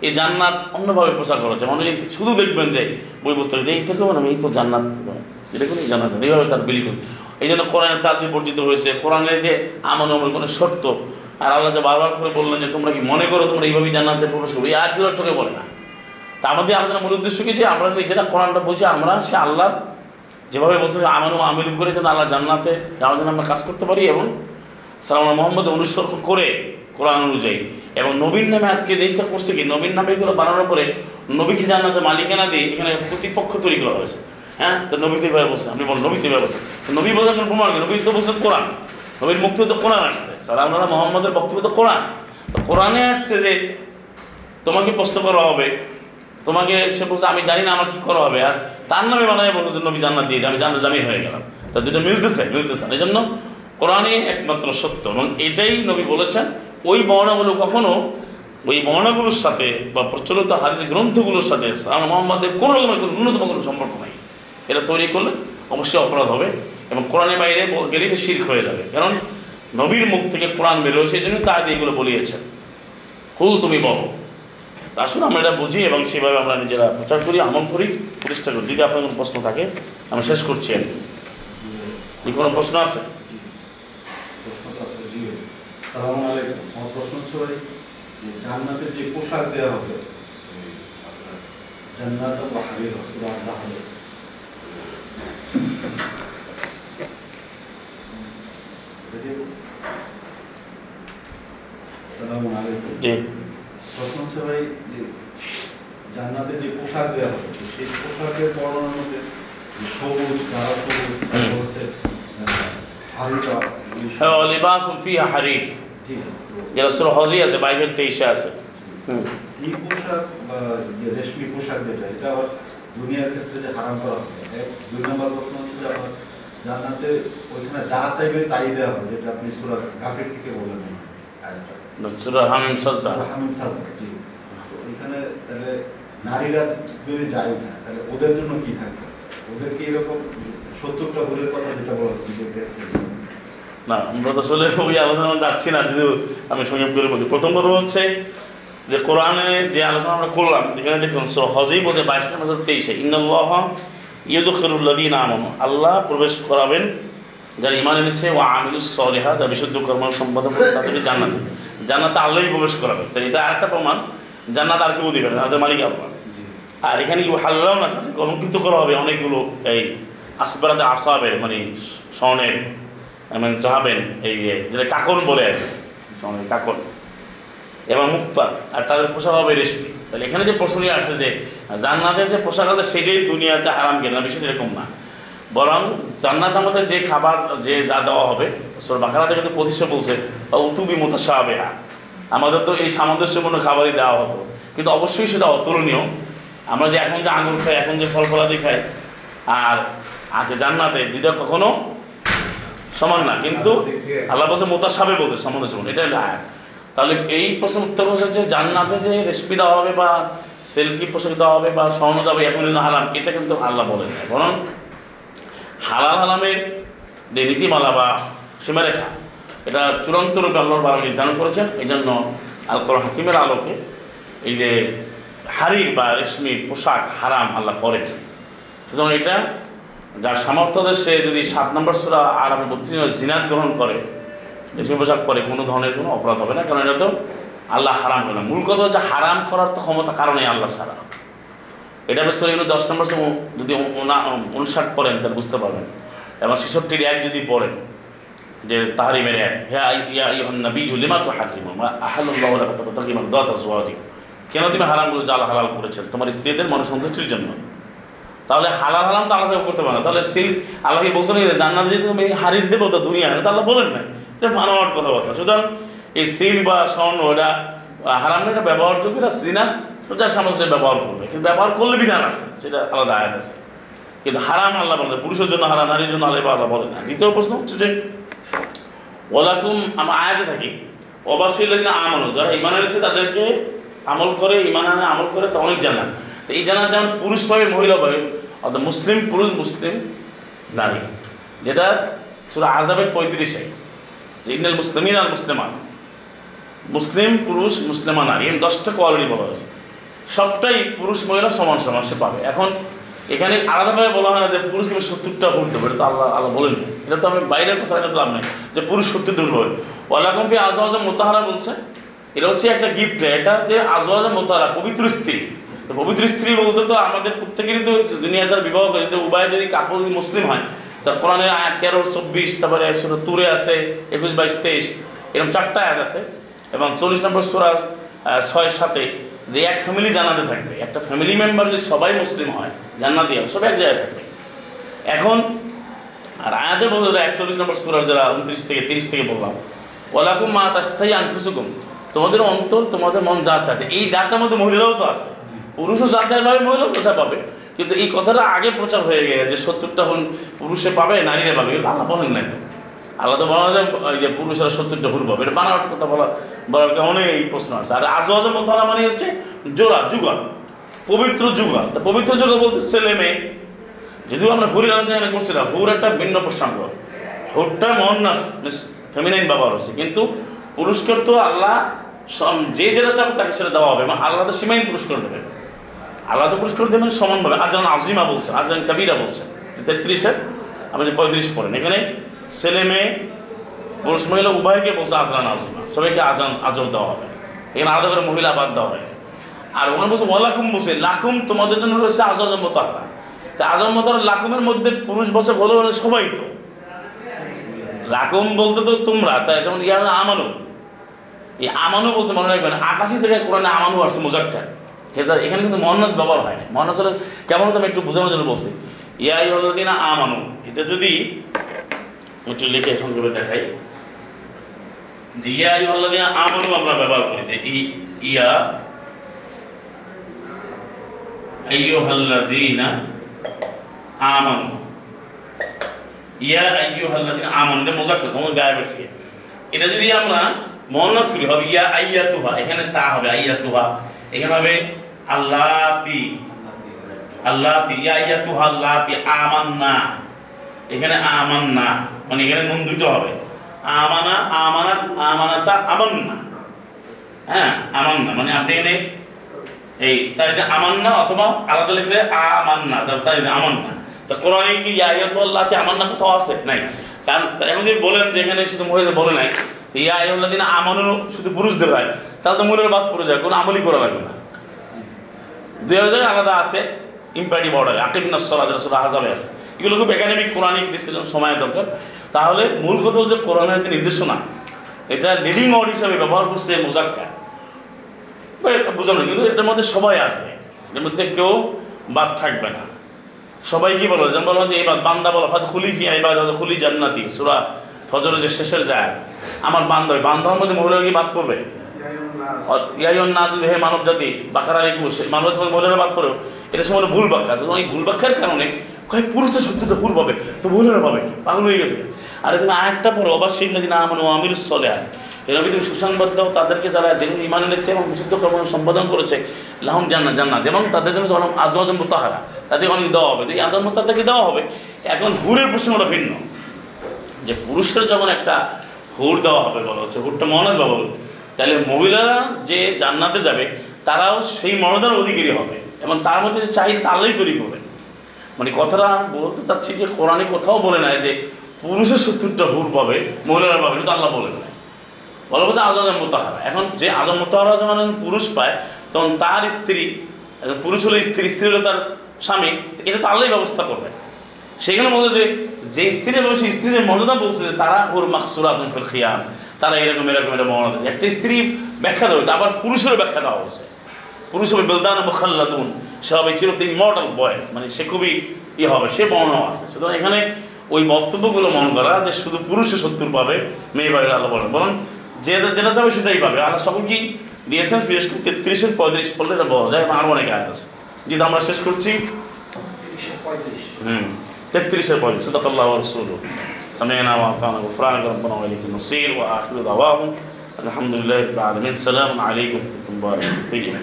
এই জান্নাত অন্যভাবে প্রচার করা হচ্ছে। অনেকে শুধু দেখবেন যে বই পুস্তকে, যে এই থেকেও না এই তো জান্নাত। এটা কোনো জান্নাত না। এইভাবে তার বিলি করি এই জন্য কোরআনের তাজবি বর্জিত হয়েছে। কোরআনের যে আমন আমল, কোনো শর্ত। আর আল্লাহ যে বারবার করে বললেন যে, তোমরা কি মনে করো তোমরা এইভাবেই জান্নাতে প্রবেশ করবে? এই আজগুলোর চোখে বলে না। তা আমাদের আলোচনার মূল উদ্দেশ্য কি? যে আমরা নিজেরা কোরআনটা বুঝি আমরা সে আল্লাহ যেভাবে বলছে, আমানু আমিরুম করে যেন আল্লাহ জান্নাতে যাওয়ার জন্য আমরা কাজ করতে পারি এবং সালাম মোহাম্মদ অনুসরণ করে কোরআন অনুযায়ী। এবং নবীন নামে আজকে দেশটা করছে কি? নবীন নামে এগুলো বানানোর পরে নবীকে জান্নাতে মালিকানা দিয়ে এখানে প্রতিপক্ষ তৈরি করা হয়েছে। হ্যাঁ? তো নবী তো এভাবে বলছে। আপনি বলেন, নবী তো এভাবে বলছেন নবী বলছেন কোনো প্রমাণ নবী তো বলছেন কোরআন। নবীর মুক্তি তো কোরআন আসছে। সালাম মোহাম্মদের বক্তব্য তো কোরআন। তো কোরআনে আসছে যে, তোমাকে প্রশ্ন করা হবে। তোমাকে সে বলছে, আমি জানি না আমার কী করা হবে। আর তার নামে বানায় যে, নবী জান্নাত দিয়ে আমি জান্নাত জামি হয়ে গেলাম। তা দুটো মিলতেছে মিলতেছে। এই জন্য কোরআনই একমাত্র সত্য এবং এটাই নবী বলেছেন। ওই বর্ণাগুলো কখনো, ওই বর্ণাগুলোর সাথে বা প্রচলিত হাদিস গ্রন্থগুলোর সাথে সালাম মোহাম্মদের কোনো রকমের কোনো ন্যূনতম কোনো সম্পর্ক নাই। এটা তৈরি করলে অবশ্যই অপরাধ হবে এবং কোরআনের বাইরে গেলে শির্ক হয়ে যাবে। কারণ নবীর মুখ থেকে কোরআন বেরোয় সেই জন্য তাই এগুলো বলিয়েছেন। কুল তুমি বলো। আসুন, আমরা এটা বুঝি এবং সেভাবে আমরা নিজেরা প্রচার করি, আমল করি চেষ্টা করি। যদি আপনার কোনো প্রশ্ন থাকে, আমি শেষ করছি আর কি। কোনো প্রশ্ন আছে? প্রশ্নটা আছে, জি। সালামু আলাইকুম। আমার প্রশ্ন হচ্ছে ভাই, যে পোশাক দেওয়া হবে জান্নাত হাদিস সালামু আলাইকুম যে জান্নাতে যে পোশাক দেওয়া হবে সেই পোশাকের বর্ণনার মধ্যে সবুজ গাঢ় সবুজ তারপর হচ্ছে আহ, হালকা এই সব- লিবাস ফিহা হারিফ জি। যেটা সুর হজি আছে বাইশের তেইশে আছে। এই পোশাক বা রেশমি পোশাক যেটা এটা আবার দুনিয়ার ক্ষেত্রে যে হারাম করা এক দুই নম্বর প্রশ্ন হচ্ছে আবার জান্নাতে ওইখানে যা চাইবে তাই দেওয়া হবে যেটা আপনি সুরা থেকে বললেন আয়াতটা। সুর হামিম সজদা হামিদ সাজদা, জি ওইখানে তাহলে নারীরা যদি যায় না তাহলে ওদের জন্য কি থাকবে ওদের কি এরকম সত্তরটা ভুলের কথা যেটা বলা হচ্ছে? না আমরা তো আসলে ওই আলোচনা যাচ্ছি না যদিও আমি সংক্ষেপ করে বলি প্রথম কথা হচ্ছে যে কোরআনে যে আলোচনা আমরা করলাম এখানে দেখুন হজই বলতে বাইশ নম্বর তেইশে ইন্দাল্লাহ ইয়দুখরুল্লাদিন আমন। আল্লাহ প্রবেশ করাবেন যারা ইমান এনেছে ও আমিলুস সলেহা যারা বিশুদ্ধ কর্ম সম্পাদন করে তাদেরকে জান্নাত। জান্নাতে আল্লাহই প্রবেশ করাবেন তাই এটা আরেকটা প্রমাণ জান্নাত আর কেউ দিবে না তাদের মালিক আল্লাহ। আর এখানে কি হাল্লাও না তাদেরকে অলঙ্কৃত করা হবে অনেকগুলো এই আসবারাতে আসাবের মানে স্বর্ণের মানে জাহাবেন এই যে যেটা কাকন বলে আর কি, স্বর্ণের কাকন এবং মুক্তা আর তাদের পোশাক হবে রেশমি। তাহলে এখানে যে প্রশ্নটি আসছে যে জান্নাতের যে পোশাক আছে সেটাই দুনিয়াতে হারাম কেনা বিষয়টা এরকম না। বরং জান্নাত আমাদের যে খাবার যে যা দেওয়া হবে সোর বাকারাতে কিন্তু প্রতিষ্ঠা বলছে উতুবি মোতাসাবেহা আমাদের তো এই সামঞ্জস্যপূর্ণ খাবারই দেওয়া হতো। কিন্তু অবশ্যই সেটা অতুলনীয়। আমরা যে এখন যে আঙুর খাই এখন যে ফল ফলাদি খাই আর আগে জান্নাতে দুইটা কখনো সমান না। কিন্তু আল্লাহ বলছে মোতাসাবে বলতে সামঞ্জস্যপূর্ণ। এটা আয়াত। তাহলে এই প্রশ্ন উত্তর হচ্ছে যে জান্নাতে যে রেসিপি দেওয়া হবে বা সেলকি পোশাক দেওয়া হবে বা স্বর্ণ যাবে এখন হারাম। এটা কিন্তু আল্লাহ বলেন না বরং হালাল হালামের যে নীতিমালা বা সীমারেখা, এটা চূড়ান্ত রূপে আল্লাহর বারা নির্ধারণ করেছেন। এই জন্য আল কোরআন হাকিমের আলোকে এই যে হারির বা রেশমি পোশাক হারাম আল্লাহ করেন। সুতরাং এটা যার সামর্থ্যদের সে যদি সাত নম্বর সুরা আর আমি বত্রিশ জিনাত গ্রহণ করে রেশমি পোশাক পরে কোনো ধরনের কোনো অপরাধ হবে না, কারণ এটা তো আল্লাহ হারাম করে না মূল কথা হচ্ছে হারাম করার তো ক্ষমতা কারণে আল্লাহ সারা এটা বেশ এগুলো দশ নম্বর যদি উনা- উনষাট পড়েন, তাহলে বুঝতে পারবেন। এবং ছেষট্টির এক যদি পড়েন, যে এক তো তাতাকিমা দাতা জওয়াজি কেন তুমি হারামগুলো জাল হালাল করেছেন, তোমার স্ত্রীদের মনসন্তুষ্টির জন্য। তাহলে হালাল হারাম তো আল্লাহ করতে পারে না। তাহলে সেই আল্লাহকে বলছেন জান্নাত যদি তুমি হারির দেবো তো দুনিয়া তো আল্লাহ বলেন না এটা মানবার কথাবার্তা সুতরাং এই সিল বা স্বর্ণ, এটা হারাম এটা ব্যবহারযোগ্য, এটা সিনা তো যার সামনে ব্যবহার করবে। কিন্তু ব্যবহার করলে বিধান আছে, সেটা আলাদা আয়াত আছে। কিন্তু হারাম আল্লাহ বলেন পুরুষের জন্য হারাম, নারীর জন্য আল্লাহ আল্লাহ বলেন না। দ্বিতীয় প্রশ্ন হচ্ছে যে ওলাকুম আমরা আয়াতে থাকি, অবশ্যই আমল যারা ইমান এনেছে তাদেরকে আমল করে ইমান আনে, আমল করে, তা অনেক জানা। তো এই জানা যেমন পুরুষ পাবে, মহিলা পাবে, অর্থাৎ মুসলিম, পুরুষ, মুসলিম, নারী। যেটা সুরা আজাবের পঁয়ত্রিশে। যে ইন্দাল মুসলিমিন আর মুসলিমান মুসলিম, পুরুষ, মুসলিমা নারী। এর দশটা কোয়ালিটি বলা হয়েছে। সবটাই পুরুষ, মহিলা সমান সমান সে পাবে। এখন এখানে আলাদাভাবে বলা হয় না যে পুরুষ পুরুষকে সত্তরটা ভুলতে পারে তো আল্লাহ আল্লাহ বলেন। এটা তো আমি বাইরের কথা এটা তো লাভ নেই যে পুরুষ সত্যি দুর্বল ওয়ালাকম্পি আজওয়াজ মোতাহারা বলছে। এটা হচ্ছে একটা গিফট এটা যে আজওয়াজা মোতাহারা, পবিত্র স্ত্রী। পবিত্র স্ত্রী বলতে তো আমাদের প্রত্যেকেরই তো দুনিয়া যারা বিবাহ করে উভয় যদি কাপড় যদি মুসলিম হয় তা কোরআনে আয়াত তেরো, চব্বিশ, তারপরে একশো তুরে আছে, একুশ, বাইশ, তেইশ, এরকম চারটা আয়াত আছে। এবং চল্লিশ নম্বর সুরার ছয় সাথে যে এক ফ্যামিলি জানাতে থাকবে, একটা ফ্যামিলি মেম্বার যদি সবাই মুসলিম হয়, জান্নাতি হয় সবাই এক জায়গায় থাকবে। এখন, আর আয়াতে বলতে একচল্লিশ নম্বর সুরার যারা উনত্রিশ থেকে তিরিশ থেকে বললাম ওলাকুম মা তাস্তাই আনফুসুকুম, তোমাদের অন্তর, তোমাদের মন যা চাচ্ছে এই যাচার মধ্যে মহিলাও তো আছে। পুরুষও যাচাই পাবে মহিলাও প্রচার পাবে। কিন্তু এই কথাটা আগে প্রচার হয়ে গেছে যে সত্তরটা হন পুরুষে পাবে, নারীরা পাবে এগুলো আল্লাহ বলেন নাই। আল্লাহ তো বলা যায় যে পুরুষেরা সত্তরটা ভুল পাবে, এটা বানাওয়ার কথা বলা, বলার কারণে এই প্রশ্ন আছে আর আজওয়াজের মধ্যে মানে হচ্ছে জোড়া, যুগল, পবিত্র যুগল। তা পবিত্র যুগল বলতে ছেলে মেয়ে, যদিও আমরা হুরের আলোচনা করছিলাম হুর একটা ভিন্ন প্রসঙ্গ। হুরটা মহন্নাস ফেমিনাইন ব্যবহার হচ্ছে। কিন্তু পুরস্কার তো আল্লাহ যে যেটা চাবে তাকে সেটা দেওয়া হবে, এবং আল্লাহ তো সীমাহীন পুরস্কার দেবে। তো পুরস্কার দেবেন সমানভাবে। আজান আজিমা বলছেন, আজান কাবিরা বলছেন। তেত্রিশের, আপনি যে পঁয়ত্রিশ পড়েন। এখানে ছেলে মেয়ে, পুরুষ মহিলা, উভয়কে বলছে আজরান আজিমা। সবাইকে আজান, আজর দেওয়া হবে। এখানে আলাদা করে মহিলা বাদ দেওয়া হয়। আর ওখানে বলছে, ওয়ালাকুম বসে লাকুম তোমাদের জন্য রয়েছে আজম মোতাহরা। তা আজম মোতাহরা লাকুমের মধ্যে পুরুষ বসে বলে বলে সবাই তো। লাকুম বলতে তো তোমরা, তাই যেমন ইয়া আমানু। এই আমানু বলতে মনে রাখবেন আকাশি জায়গায় কোরআনে আমানু আসছে মোজাক্কার। হেজার এখানে কিন্তু মহানাজ ব্যবহার হয় না মহানাজ হলে কেমন আমি একটু বোঝানোর জন্য বলছি। ইয়া ইউল্লাদিনা আমানু, এটা যদি একটু লিখে সংক্ষেপে দেখাই। যে ইয়া ইউল্লাদিনা আমানু আমরা ব্যবহার করি, যে ইয়া আইয়ুহাল্লাযীনা আমানু। ইয়া আইয়ুহাল্লাযীনা আমানু, এটা মোজাক্কার তোমার গায়ে বসে এটা যদি আমরা মহানাজ করি, হবে ইয়া আইয়াতুহা এখানে তা হবে আইয়া আইয়াতুহা এখানে হবে আল্লাতি আল্লাতি, ইয়া আইয়াতুহা আল্লাতি, আমান্না। এখানে আমান্না মানে এখানে নুন দুটো হবে। আমানা আমানা, আমানাতা, আমান্না। হ্যাঁ আমান্না মানে আপনি এখানে এই তাই যে আমান্না অথবা আলাদা লিখলে আমান্না তাই যে আমান্না। তা কোরআনে কি ইয়া আইয়াতুল্লাহতে আমান্না কোথাও আছে? নাই। কারণ এখন যদি বলেন যে এখানে শুধু মহিলা বলে নাই, ইয়া আইয়াল্লাহ দিন আমানু শুধু পুরুষদের হয়, তাহলে তো মহিলার বাদ পড়ে যায়, কোনো আমলই করা লাগবে না। দুই হাজার আলাদা আছে ইম্পারেটিভ অর্ডারে আকিম নসর রাসুল আছে। এগুলো খুব একাডেমিক কোরআনিক ডিসকাশন সময়ের দরকার। তাহলে মূল কথা হচ্ছে কোরআনের যে নির্দেশনা, এটা লিডিং অর্ড হিসাবে ব্যবহার করছে মোজাক্কা। বা এটা কিন্তু এটার মধ্যে সবাই আসবে। এর মধ্যে কেউ বাদ থাকবে না। সবাই কি বলো? যেমন বলো যে এই বাদ বান্দা বলো হয়তো খুলি ফি এই বাদ খুলি জান্নাতি। সুরা ফজরের যে শেষের যায় আমার বান্ধব বান্ধবের মধ্যে মহিলারা কি বাদ পড়বে? হে মানব জাতি বাকারার একুশ মানব মহিলারা বাদ পড়েও এটা সময় ভুল আছে এই ভুল ব্যাখ্যার কারণে কয়েক পুরুষ তো সত্যিটা ভুল পাবে? তো মহিলারা পাবে পাগল হয়ে গেছে। আর তুমি আরেকটা পরে অবশ্যই নাকি না আমার আমির সলে আয় এরকম তুমি সুসংবাদ দাও, তাদেরকে যারা দেখুন ইমান এনেছে এবং বিশুদ্ধ কর্ম সম্পাদন করেছে, লাহম জান্নাত জান্নাত। এবং তাদের জন্য যখন আজম তাহারা তাদের অনেক দেওয়া হবে। এই আজম তাদেরকে দেওয়া হবে, এখন হুরের প্রসঙ্গটা ভিন্ন। যে পুরুষের যখন একটা হুর দেওয়া হবে বলা হচ্ছে। হুরটা মহানাজ বাবা তাহলে মহিলারা যে জান্নাতে যাবে, তারাও সেই মর্যাদার অধিকারী হবে এবং তার মধ্যে যে চাহিদা তা আল্লাহই তৈরি করবে। মানে কথাটা বলতে চাচ্ছি যে কোরআনে কোথাও বলে নাই যে পুরুষের সত্তরটা হুর পাবে, মহিলারা পাবে, কিন্তু আল্লাহ বলেন নাই। বলা বলছে আজম মোতাহারা। এখন যে আজম মোতাহারা যখন পুরুষ পায়, তখন তার স্ত্রী পুরুষ হলে স্ত্রী স্ত্রী হলে তার স্বামী, এটা তো আল্লাহই ব্যবস্থা করবে। সেখানে বলছে যে যে স্ত্রী এবং সেই স্ত্রীদের মর্যাদা বলছে যে তারা ওর মাকসুরা ফিল খিয়াম। তারা এরকম এরকম এরকম দেয়। একটা স্ত্রী ব্যাখ্যা দেওয়া হয়েছে আবার পুরুষেরও ব্যাখ্যা দেওয়া হয়েছে। পুরুষ হবে বেলদান মুখাল্লাদুন সে হবে চিরস্তিন মর্টাল বয়েস মানে সে খুবই ইয়ে হবে সে বর্ণও আছে। সুতরাং এখানে ওই বক্তব্যগুলো মন করা যে শুধু পুরুষে সত্তর পাবে মেয়ে বাইরে আল্লাহ বলেন। বরং যে যেটা যাবে সেটাই পাবে। আল্লাহ সকলকেই দিয়েছেন বিশেষ করে তেত্রিশের পঁয়ত্রিশ পড়লে এটা বলা যায় আরও অনেক আয়াত আছে। যেটা আমরা শেষ করছি। হুম তেত্রিশের পঁয়ত্রিশ। সদাকাল্লাহ রসুল سمعنا وأطعنا غفرانك ربنا وإليك المصير وآخر دعواهم الحمد لله رب العالمين السلام عليكم ورحمة الله وبركاته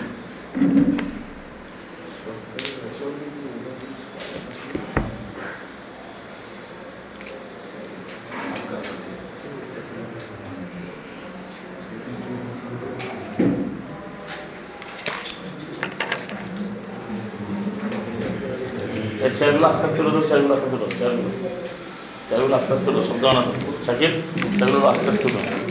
এই চেয়ারগুলো আস্তে আস্তে তুলে দাও চেয়ারগুলো আস্তে তুলো চেয়ারগুলো চেয়ারগুলো আস্তে আস্তে তুলো শব্দ না শাকিব চেয়ারগুলো আস্তে আস্তে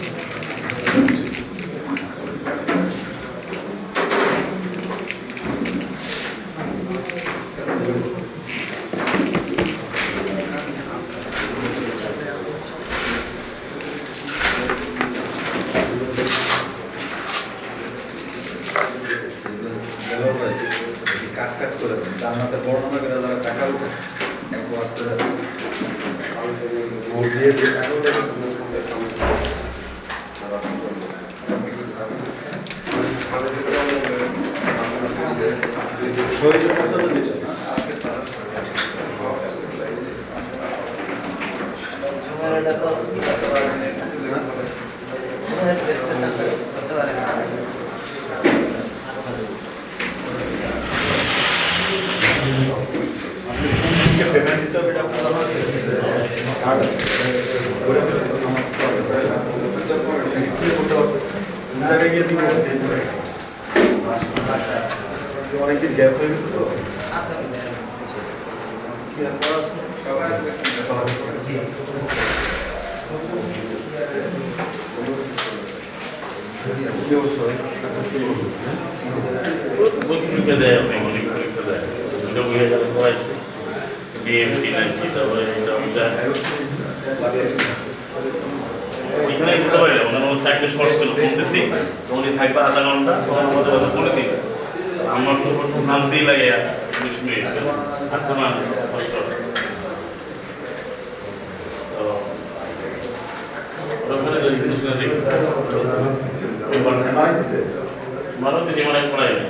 পরীক্ষা দেয় বেঙ্গলি পরীক্ষা দেয় দুটো দুই হাজার করাইছে বিএমটি নাকি তারপরে এটা ওইটা পরীক্ষা দিতে পারি ওনার মধ্যে চারটে শর্ট ছিল বলতেছি উনি থাকবে আধা ঘণ্টা তখন আমাদের কথা বলে দিই আমার তো প্রথম নামতেই লাগে বিশ মিনিট আর তো না কষ্ট ওখানে দেখছি mindset. માનવ જીવન પણ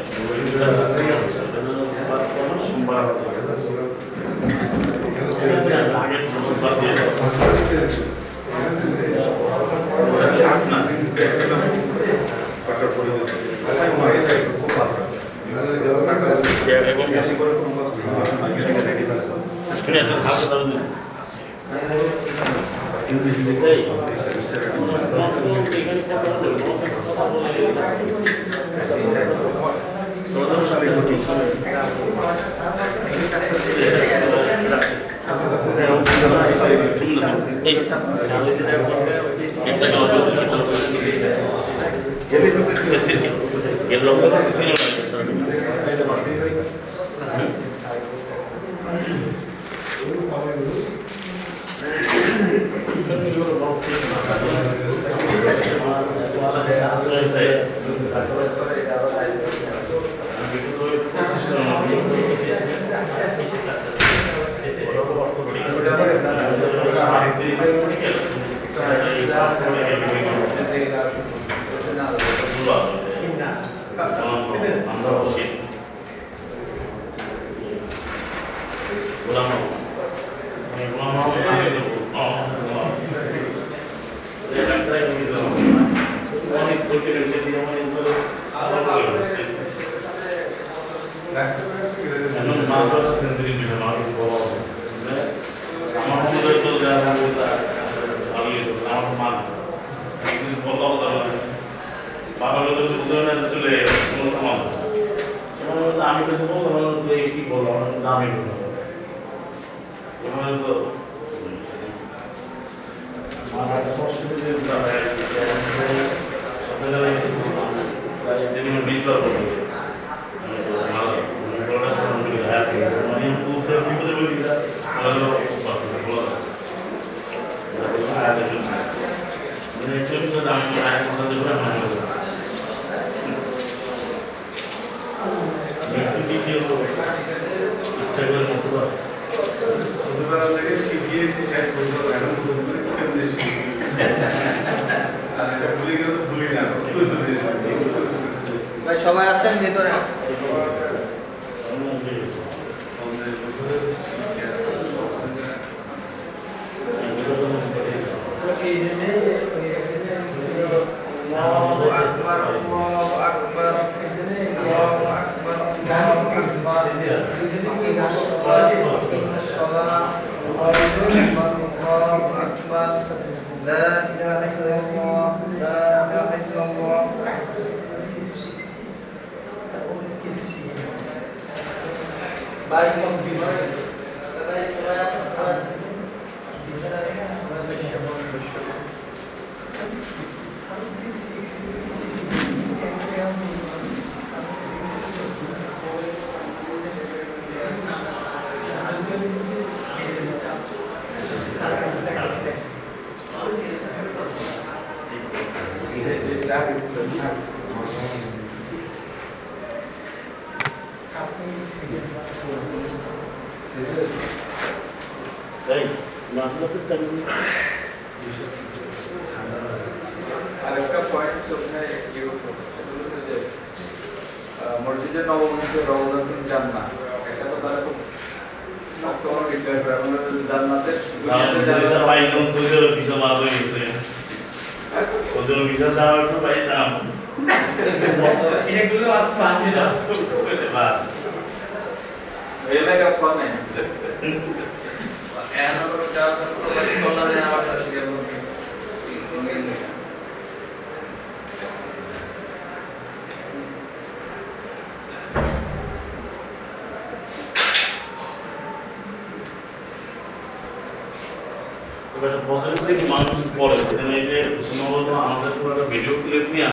একটা Nosotros sabemos. people are producing.